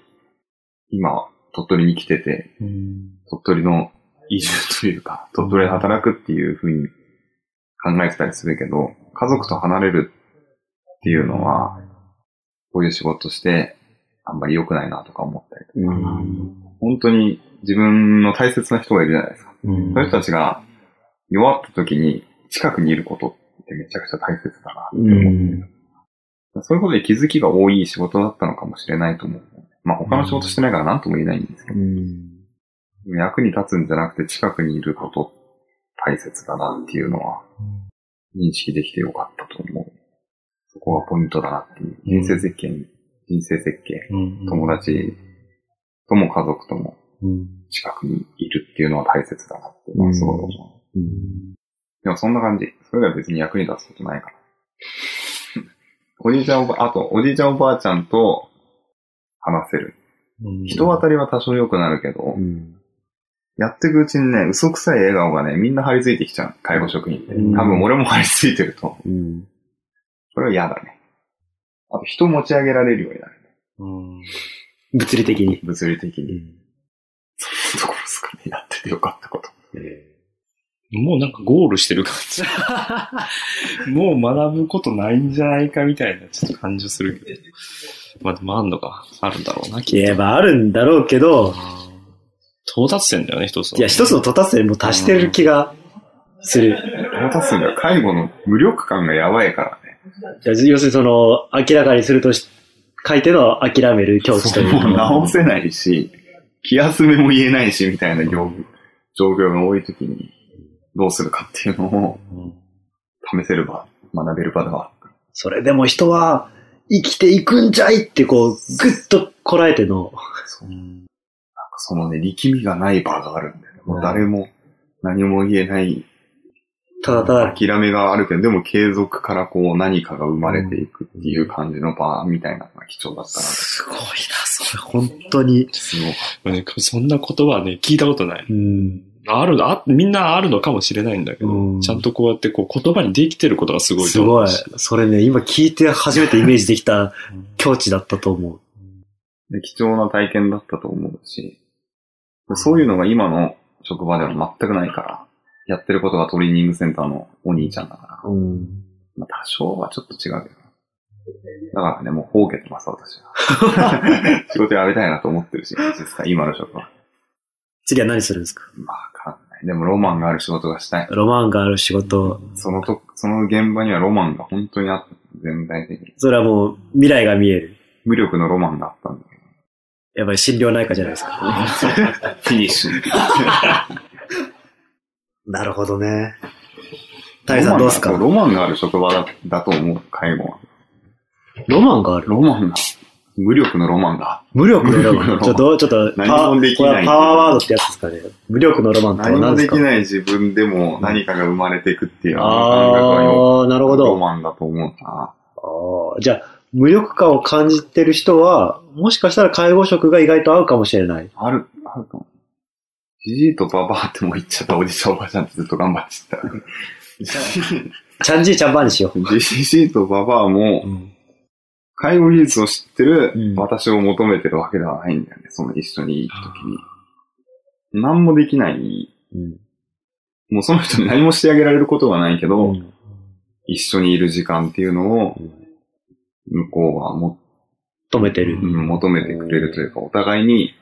今、鳥取に来てて、うん。鳥取の移住というか、鳥取で働くっていうふうに考えてたりするけど、家族と離れるっていうのは、こういう仕事して、あんまり良くないなとか思ったりとか。うん。本当に自分の大切な人がいるじゃないですか。うんそういう人たちが弱った時に近くにいることってめちゃくちゃ大切だなってう思って、ん。そういうことで気づきが多い仕事だったのかもしれないと思う。まあ他の仕事してないから何とも言えないんですけど、うん。役に立つんじゃなくて近くにいること大切だなっていうのは認識できてよかったと思う。そこがポイントだなっていう。人生設計に、人生設計、うん友達とも家族ともうん。近くにいるっていうのは大切だなっていうのはすごい思う。うん。でもそんな感じ。それが別に役に立つことないから。おじいちゃんおば、あと、おじいちゃんおばあちゃんと話せる。うん人当たりは多少良くなるけど、うん。やっていくうちにね、嘘くさい笑顔がね、みんな張り付いてきちゃう。介護職員って。うん多分俺も張り付いてると思う。うん。これは嫌だね。あと人持ち上げられるようになる。うん。物理的に。物理的に。うん。そんなところですかね。やっててよかったこと。もうなんかゴールしてる感じ。もう学ぶことないんじゃないかみたいなちょっと感じするけど。まあでもあんのがあるんだろうな、きっいや、まああるんだろうけど、と。到達点だよね、一つの。いや、一つの到達点にも達してる気がする。到達するには介護の無力感がやばいからね。要するにその、明らかにするとし、書いての諦める境地というもうか。直せないし、気休めも言えないし、みたいな状状況が多いときに、どうするかっていうのをうん試せる場、学べる場では。それでも人は生きていくんじゃいってこう、ぐっとこらえての、そのね、力みがない場があるんだよね。もう誰も何も言えないただただ、諦めがあるけど、でも継続からこう何かが生まれていくっていう感じの場みたいなのが貴重だったな。すごいな、それ本当に。すごかっねそんな言葉ね、聞いたことない。うん。あるあ、みんなあるのかもしれないんだけど、うんちゃんとこうやってこう言葉にできてることがすごいすごい。それね、今聞いて初めてイメージできた境地だったと思う。た。で貴重な体験だったと思うし、そういうのが今の職場では全くないから、やってることがトレーニングセンターのお兄ちゃんだから、うん。まあ、多少はちょっと違うけど。だからね、もう放けてます、私は。仕事辞めたいなと思ってるし、実際今の職場。次は何するんですか？まあ、わかんない。でもロマンがある仕事がしたい。ロマンがある仕事。そのと、その現場にはロマンが本当にあった。全体的に。それはもう未来が見える。無力のロマンがあったんだけやっぱり心療内科じゃないですか。ど。フィニッシュ。なるほどね。タイさんどうですか？ロマンがある職場だだと思う、介護は。ロマンがある？ロマンが、無力のロマンが。無力のロマン。ちょっと、ちょっと、何もできないこれパワーワードってやつですかね。無力のロマンとは何も何でかですきない自分でも何かが生まれていくっていうあの感覚はよああ、なるほロど。マンだと思うな。あーじゃあ、無力感を感じてる人は、もしかしたら介護職が意外と合うかもしれない。ある、あるかも。じじいとばばあってもう言っちゃったおじちゃんおばあちゃんってずっと頑張ってた。ちゃんじいちゃんばあにしよじじいとばばあもう。うん。介護技術を知ってるうん私を求めてるわけではないんだよね。その一緒にいるときに。何もできない。うん。もうその人に何もしてあげられることはないけど、うん一緒にいる時間っていうのをうん向こうはも、止めてる。うん求めてくれるというか、お互いに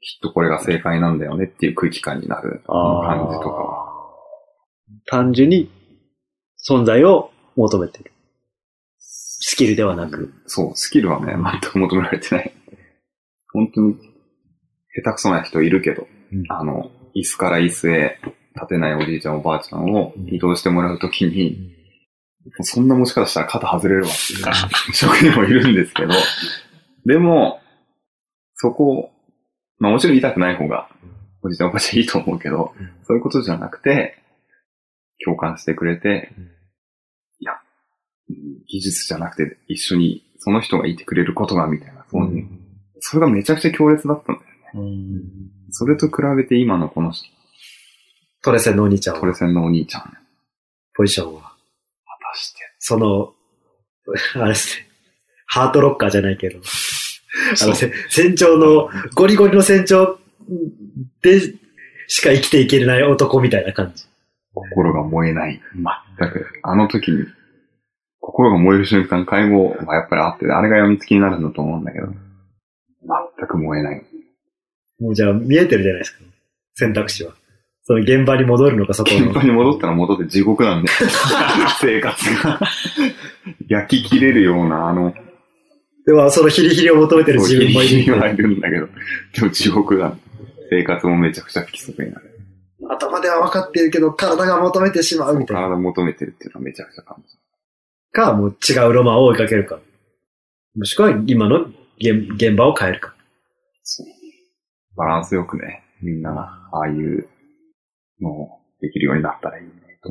きっとこれが正解なんだよねっていう空気感になる感じとかは。単純に存在を求めてる。スキルではなく。そう、スキルはね、全く求められてない。本当に、下手くそな人いるけど、うんあの、椅子から椅子へ立てないおじいちゃんおばあちゃんを移動してもらうときに、そんな持ち方したら肩外れるわっていう 職員もいるんですけど、でも、そこ、まあもちろん痛くない方が、おじいちゃんおばあちゃんいいと思うけど、うん。そういうことじゃなくて、共感してくれて、うん。いや、技術じゃなくて一緒にその人がいてくれることがみたいな、そういうそれがめちゃくちゃ強烈だったんだよね。うん。それと比べて今のこのトレセンのお兄ちゃんは。トレセンのお兄ちゃん、果ポジションは。その、あれですね。ハートロッカーじゃないけど。あの、せ船長の、ゴリゴリの船長でしか生きていけれない男みたいな感じ。心が燃えない。全く。あの時に、心が燃える瞬間、介護はやっぱりあって、あれが病みつきになるんだと思うんだけど、全く燃えない。もうじゃあ見えてるじゃないですか。選択肢は。その現場に戻るのか、そこの。現場に戻ったら戻って地獄なんで。生活が。焼き切れるような、あの、でも、そのヒリヒリを求めてる自分もいヒリヒリはいる。るんだけど、でも地獄だ。生活もめちゃくちゃ不規則になる。頭では分かってるけど、体が求めてしまうみたいな。体求めてるっていうのはめちゃくちゃ感じる。か、もう違うロマンを追いかけるか。もしくは今の現現場を変えるか。バランスよくね、みんなが、ああいうのをできるようになったらいいね、と。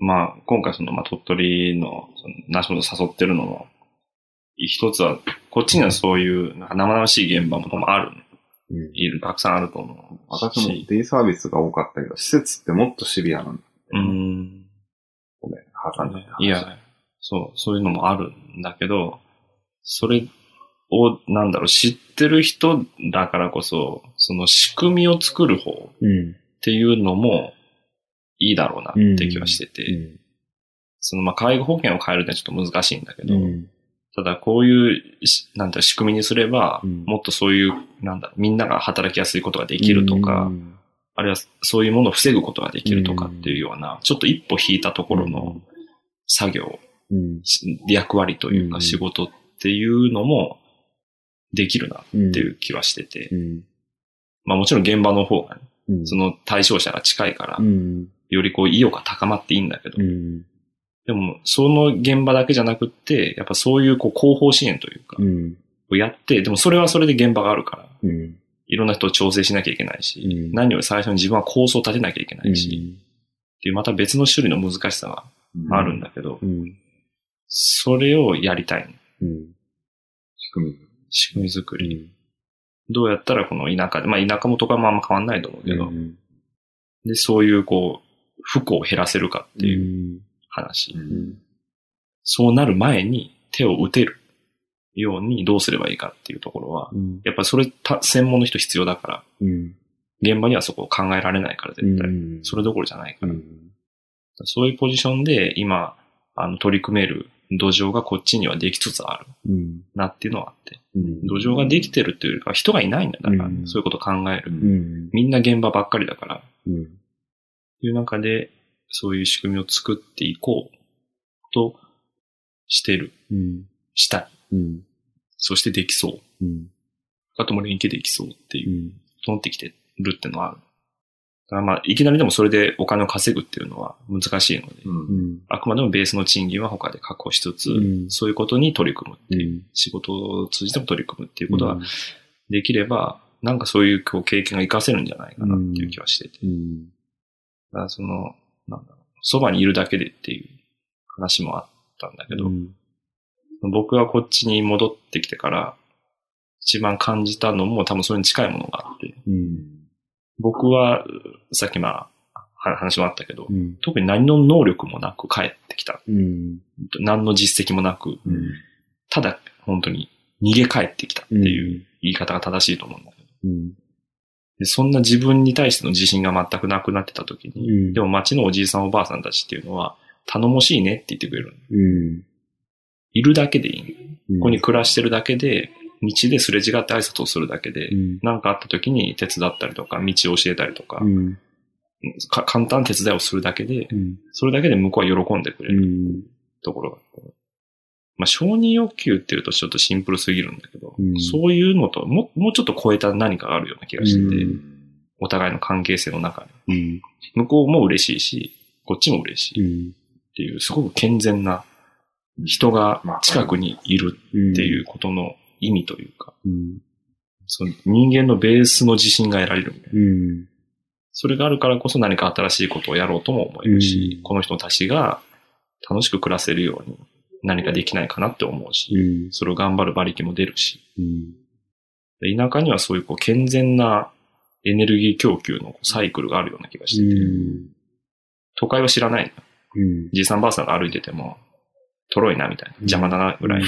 まあ、今回その、まあ、鳥取の、その、ナショナル誘ってるのの、一つは、こっちにはそういう、生々しい現場もある。うん。いる、たくさんあると思う。私もデイサービスが多かったけど、施設ってもっとシビアなんだ。うん。ごめん、挟んじゃった。いや、そう、そういうのもあるんだけど、それを、なんだろう、知ってる人だからこそ、その仕組みを作る方うん。っていうのもいいだろうなって気はしてて、うん。そのまあ介護保険を変えるのはちょっと難しいんだけど、うん。ただこういうし、なんだろう、仕組みにすれば、うんもっとそういう、なんだみんなが働きやすいことができるとか、うんあるいはそういうものを防ぐことができるとかっていうような、ちょっと一歩引いたところの作業、役割といううんか仕事っていうのもできるなうん。っていう気はしてて、うん。まあもちろん現場の方がね、うん。その対象者が近いからう、ん。よりこう意欲が高まっていいんだけど、うん。でもその現場だけじゃなくって、やっぱそういうこう広報支援というか、うん。をやって、でもそれはそれで現場があるから、うん。いろんな人を調整しなきゃいけないし、うん何より最初に自分は構想を立てなきゃいけないし、っていうまた別の種類の難しさがあるんだけど、うん。それをやりたい。うん。仕組み。仕組み作り。どうやったらこの田舎で、まあ田舎もとかもあんま変わんないと思うけど、うん。で、そういうこう、不幸を減らせるかっていううん。話。うん。そうなる前に手を打てるようにどうすればいいかっていうところは、うん。やっぱりそれた専門の人必要だから、うん。現場にはそこを考えられないから絶対。うんそれどころじゃないから。うん。そういうポジションで今、あの、取り組める土壌がこっちにはできつつあるうん。なっていうのはあって。うん。土壌ができてるっていうよりかは人がいないんだ。だから、うんそういうこと考える。うん。みんな現場ばっかりだから。っうん。ていう中で、そういう仕組みを作っていこうとしてる。うん。したい。うん。そしてできそう。うん。あとも連携できそうっていうう、ん。整ってきてるっていうのはある。だからまあ、いきなりでもそれでお金を稼ぐっていうのは難しいので、うん。うん。あくまでもベースの賃金は他で確保しつつ、うんそういうことに取り組むっていう、うん仕事を通じても取り組むっていうことができれば、なんかそういうこう経験が活かせるんじゃないかなっていう気はしてて。うん。だからその、なんだろう、そばにいるだけでっていう話もあったんだけど、うん。僕がこっちに戻ってきてから、一番感じたのも多分それに近いものがあって、うん。僕は、さっきまあ、は話もあったけど、うん。特に何の能力もなく帰ってきた。うん。何の実績もなく、うん。ただ本当に逃げ帰ってきたっていう言い方が正しいと思うんだけど、そんな自分に対しての自信が全くなくなってた時に、うんでも街のおじいさんおばあさんたちっていうのは、頼もしいねって言ってくれる。いるだけでいい。こここに暮らしてるだけで、道ですれ違って挨拶をするだけで、うん。何かあった時に手伝ったりとか、道を教えたりとか、うん。か簡単な手伝いをするだけでう、ん。それだけで向こうは喜んでくれうるん。ところがあって。まあ、承認欲求っていうとちょっとシンプルすぎるんだけど、うんそういうのとももうちょっと超えた何かがあるような気がしてて、うんお互いの関係性の中に。うん。向こうも嬉しいし、こっちも嬉しういっん。ていう、すごく健全な人が近くにいるっていうことの意味というか、うん。その人間のベースの自信が得られるみたいな。うん。それがあるからこそ何か新しいことをやろうとも思えるし、うんこの人たちが楽しく暮らせるように何かできないかなって思うし、うん。それを頑張る馬力も出るし、うん。で田舎にはそういうこう健全なエネルギー供給のサイクルがあるような気がしてて、都会は知らない。じいさんばあさんが歩いてても、とろいなみたいな、邪魔だなぐらいの。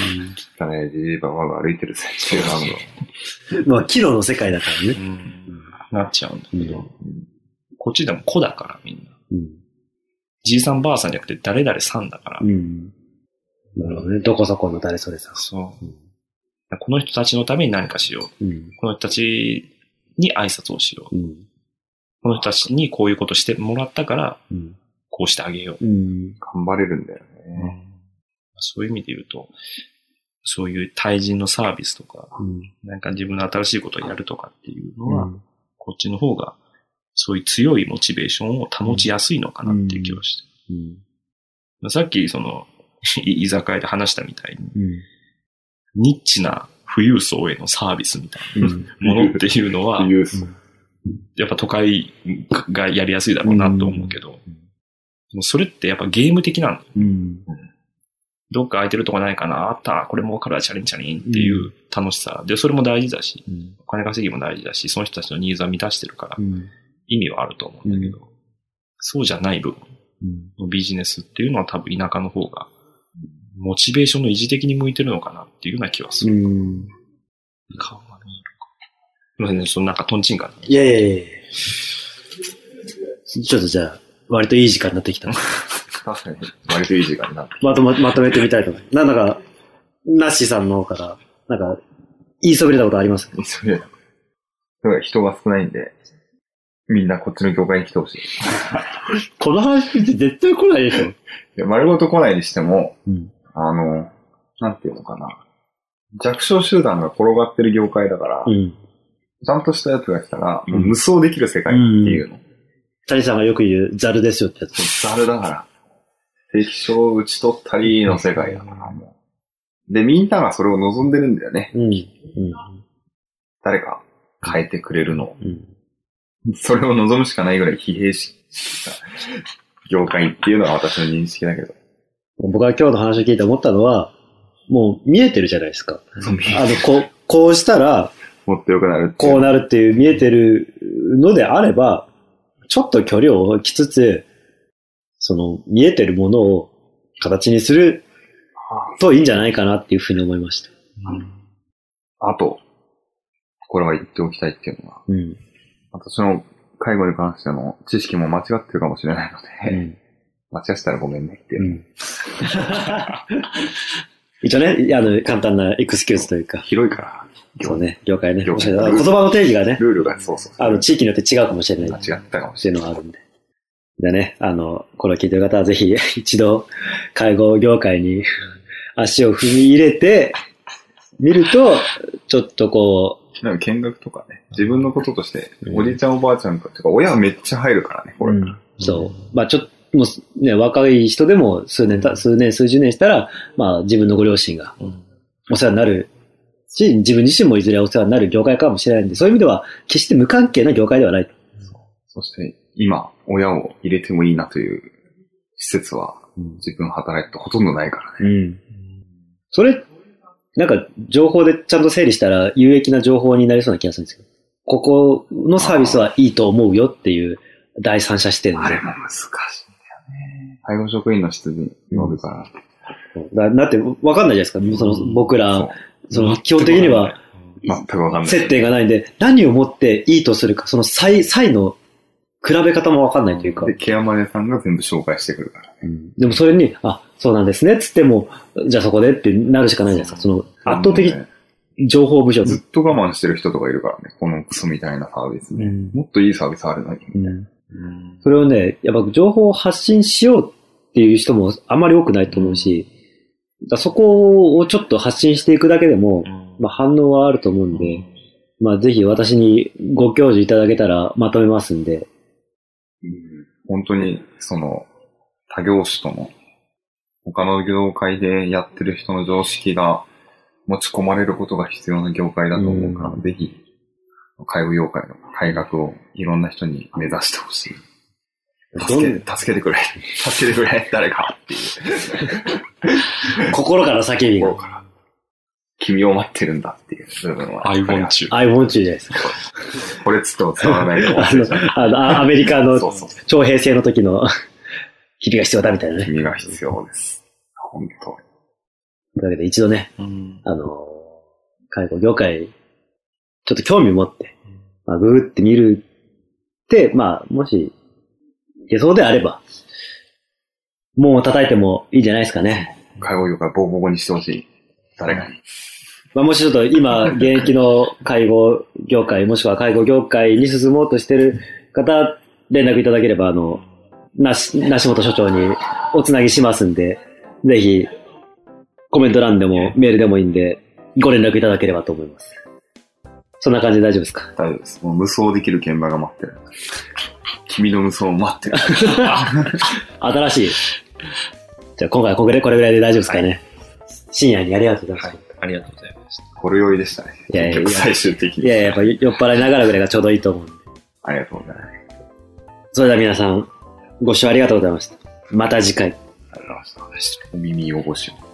汚ね、じじいばばが歩いてる最中なんだ。まあ、キロの世界だからね。うんなっちゃうんだけど、うんこっちでも子だからみんな。うん。じいさんばあさんじゃなくて誰々さんだから。うん。なるほどね。どこそこの誰それさん。そううん。この人たちのために何かしよう。うん。この人たちに挨拶をしよう。うん。この人たちにこういうことしてもらったから、うん。こうしてあげよう。うん。頑張れるんだよね。そういう意味で言うと、そういう対人のサービスとか、うん。なんか自分の新しいことをやるとかっていうのは、こっちの方が、そういう強いモチベーションを保ちやすいのかなっていう気がして。うん。さっき、その、い居酒屋で話したみたいに、うん。ニッチな富裕層へのサービスみたいうん。なものっていうのは。やっぱ都会がやりやすいだろうなと思うけど、それってやっぱゲーム的なの。うん。どっか空いてるとこないかな？あった、これ儲かるわ、チャリンチャリンっていう楽しさ。で、それも大事だし、うん。お金稼ぎも大事だし、その人たちのニーズは満たしてるからう、ん。意味はあると思うんだけど、そうじゃない部分うん。のビジネスっていうのは多分田舎の方が、モチベーションの維持的に向いてるのかなっていうような気はする。うん。顔が見えるか。まあね、そのなんかトンチンカン。いやいやいやいやちょっとじゃあ、割といい時間になってきた。確かに、割といい時間になって。まとま、まとめてみたいと思います。なんだか、ナッシーさんの方から、なんか、言いそびれたことあります？それ、だから人が少ないんで、みんなこっちの業界に来てほしい。この話って絶対来ないでしょ。で丸ごと来ないにしても、うん。あの、なんていうのかな。弱小集団が転がってる業界だから、うん。ちゃんとしたやつが来たら、もう無双できる世界っていうの。谷さんがよく言うザルですよってやつ。ザルだから。敵将を打ち取ったりの世界だから、もう。で、みんながそれを望んでるんだよね。うん。うん。誰か変えてくれるのを。うん。それを望むしかないぐらい疲弊し業界っていうのが私の認識だけど。僕が今日の話を聞いて思ったのは、もう見えてるじゃないですか。あの、こう、こうしたら、もっと良くなるこうなるっていう見えてるのであれば、ちょっと距離を置きつつ、その見えてるものを形にするといいんじゃないかなっていうふうに思いました。あと、これは言っておきたいっていうのは、うん。私の介護に関しての知識も間違ってるかもしれないので、うん。間違ってたらごめんねっていうう。ん。一応ね、あの、簡単なエクスキューズというか、広いから、そうね、業界ね。言葉の定義がね、ルールがそうそう。あの、地域によって違うかもしれない。間違ってたかもしっていうのがあるんで。でね、あの、これを聞いてる方はぜひ 一度介護業界に足を踏み入れてみると、ちょっとこれなんか見学とかね、自分のこととして、うん。おじいちゃんおばあちゃんとか、か親めっちゃ入るからね、こう、れ。そう。まあちょっと、もうね、若い人でも数年た、数年、数十年したら、まあ自分のご両親がうん。お世話になるし、自分自身もいずれお世話になる業界かもしれないんで、そういう意味では決して無関係な業界ではない。そして、今、親を入れてもいいなという施設は、うん自分働いてほとんどないからね。うん。それ、なんか情報でちゃんと整理したら有益な情報になりそうな気がするんですけど、ここのサービスはいいと思うよっていう第三者視点で。あれも難しいんだよね。介護職員の質に乗るから。だだってわかんないじゃないですか。その僕ら、その基本的には全くわかんない。接点がないんで、何をもっていいとするか、その際、際の比べ方もわかんないというか。で、ケアマネさんが全部紹介してくるから。うんでもそれに、あ、そうなんですね、つっても、じゃあそこでってなるしかないじゃないですか。その圧倒的情報不足。ずっと我慢してる人とかいるからね。このクソみたいなサービスね。うんもっといいサービスあるのに。うんそれをね、やっぱ情報を発信しようっていう人もあまり多くないと思うし、だそこをちょっと発信していくだけでも、まあ、反応はあると思うんで、まあ、ぜひ私にご教授いただけたらまとめますんで、うん本当に、その、他業種との、他の業界でやってる人の常識が持ち込まれることが必要な業界だと思うから、うんぜひ、介護業界の改革をいろんな人に目指してほしい。助けて、助けてくれ。助けてくれ、誰かっていう。心から叫びが心、から。君を待ってるんだっていう部分は。I want you. I want you じゃないですか。これつっても伝わらないかしれない。の、あのあアメリカの。徴兵制の時の 日々が必要だみたいなね。君が必要です。本当というわけで一度ね、うんあの、介護業界、ちょっと興味持って、まあ、グーって見るって、まあ、もし、いけそうであれば、もう叩いてもいいんじゃないですかね。介護業界ボコボコにしてほしい。誰かに。まあ、もしちょっと今、現役の介護業界、もしくは介護業界に進もうとしてる方、連絡いただければ、あの、なし、梨本所長におつなぎしますんで、ぜひ、コメント欄でもメールでもいいんで、ご連絡いただければと思います。そんな感じで大丈夫ですか？大丈夫です。もう無双できる現場が待ってる。君の無双を待ってる。新しい。じゃあ今回はこれこれぐらいで大丈夫ですかね。深夜にありがとうございました。ありがとうございました。ほろ酔いでしたね。いやいや最終的に。いやいや、やっぱ酔っ払いながらぐらいがちょうどいいと思うんで。ありがとうございます。それでは皆さん、ご視聴ありがとうございました。また次回。ありがとうございました。お耳汚しを。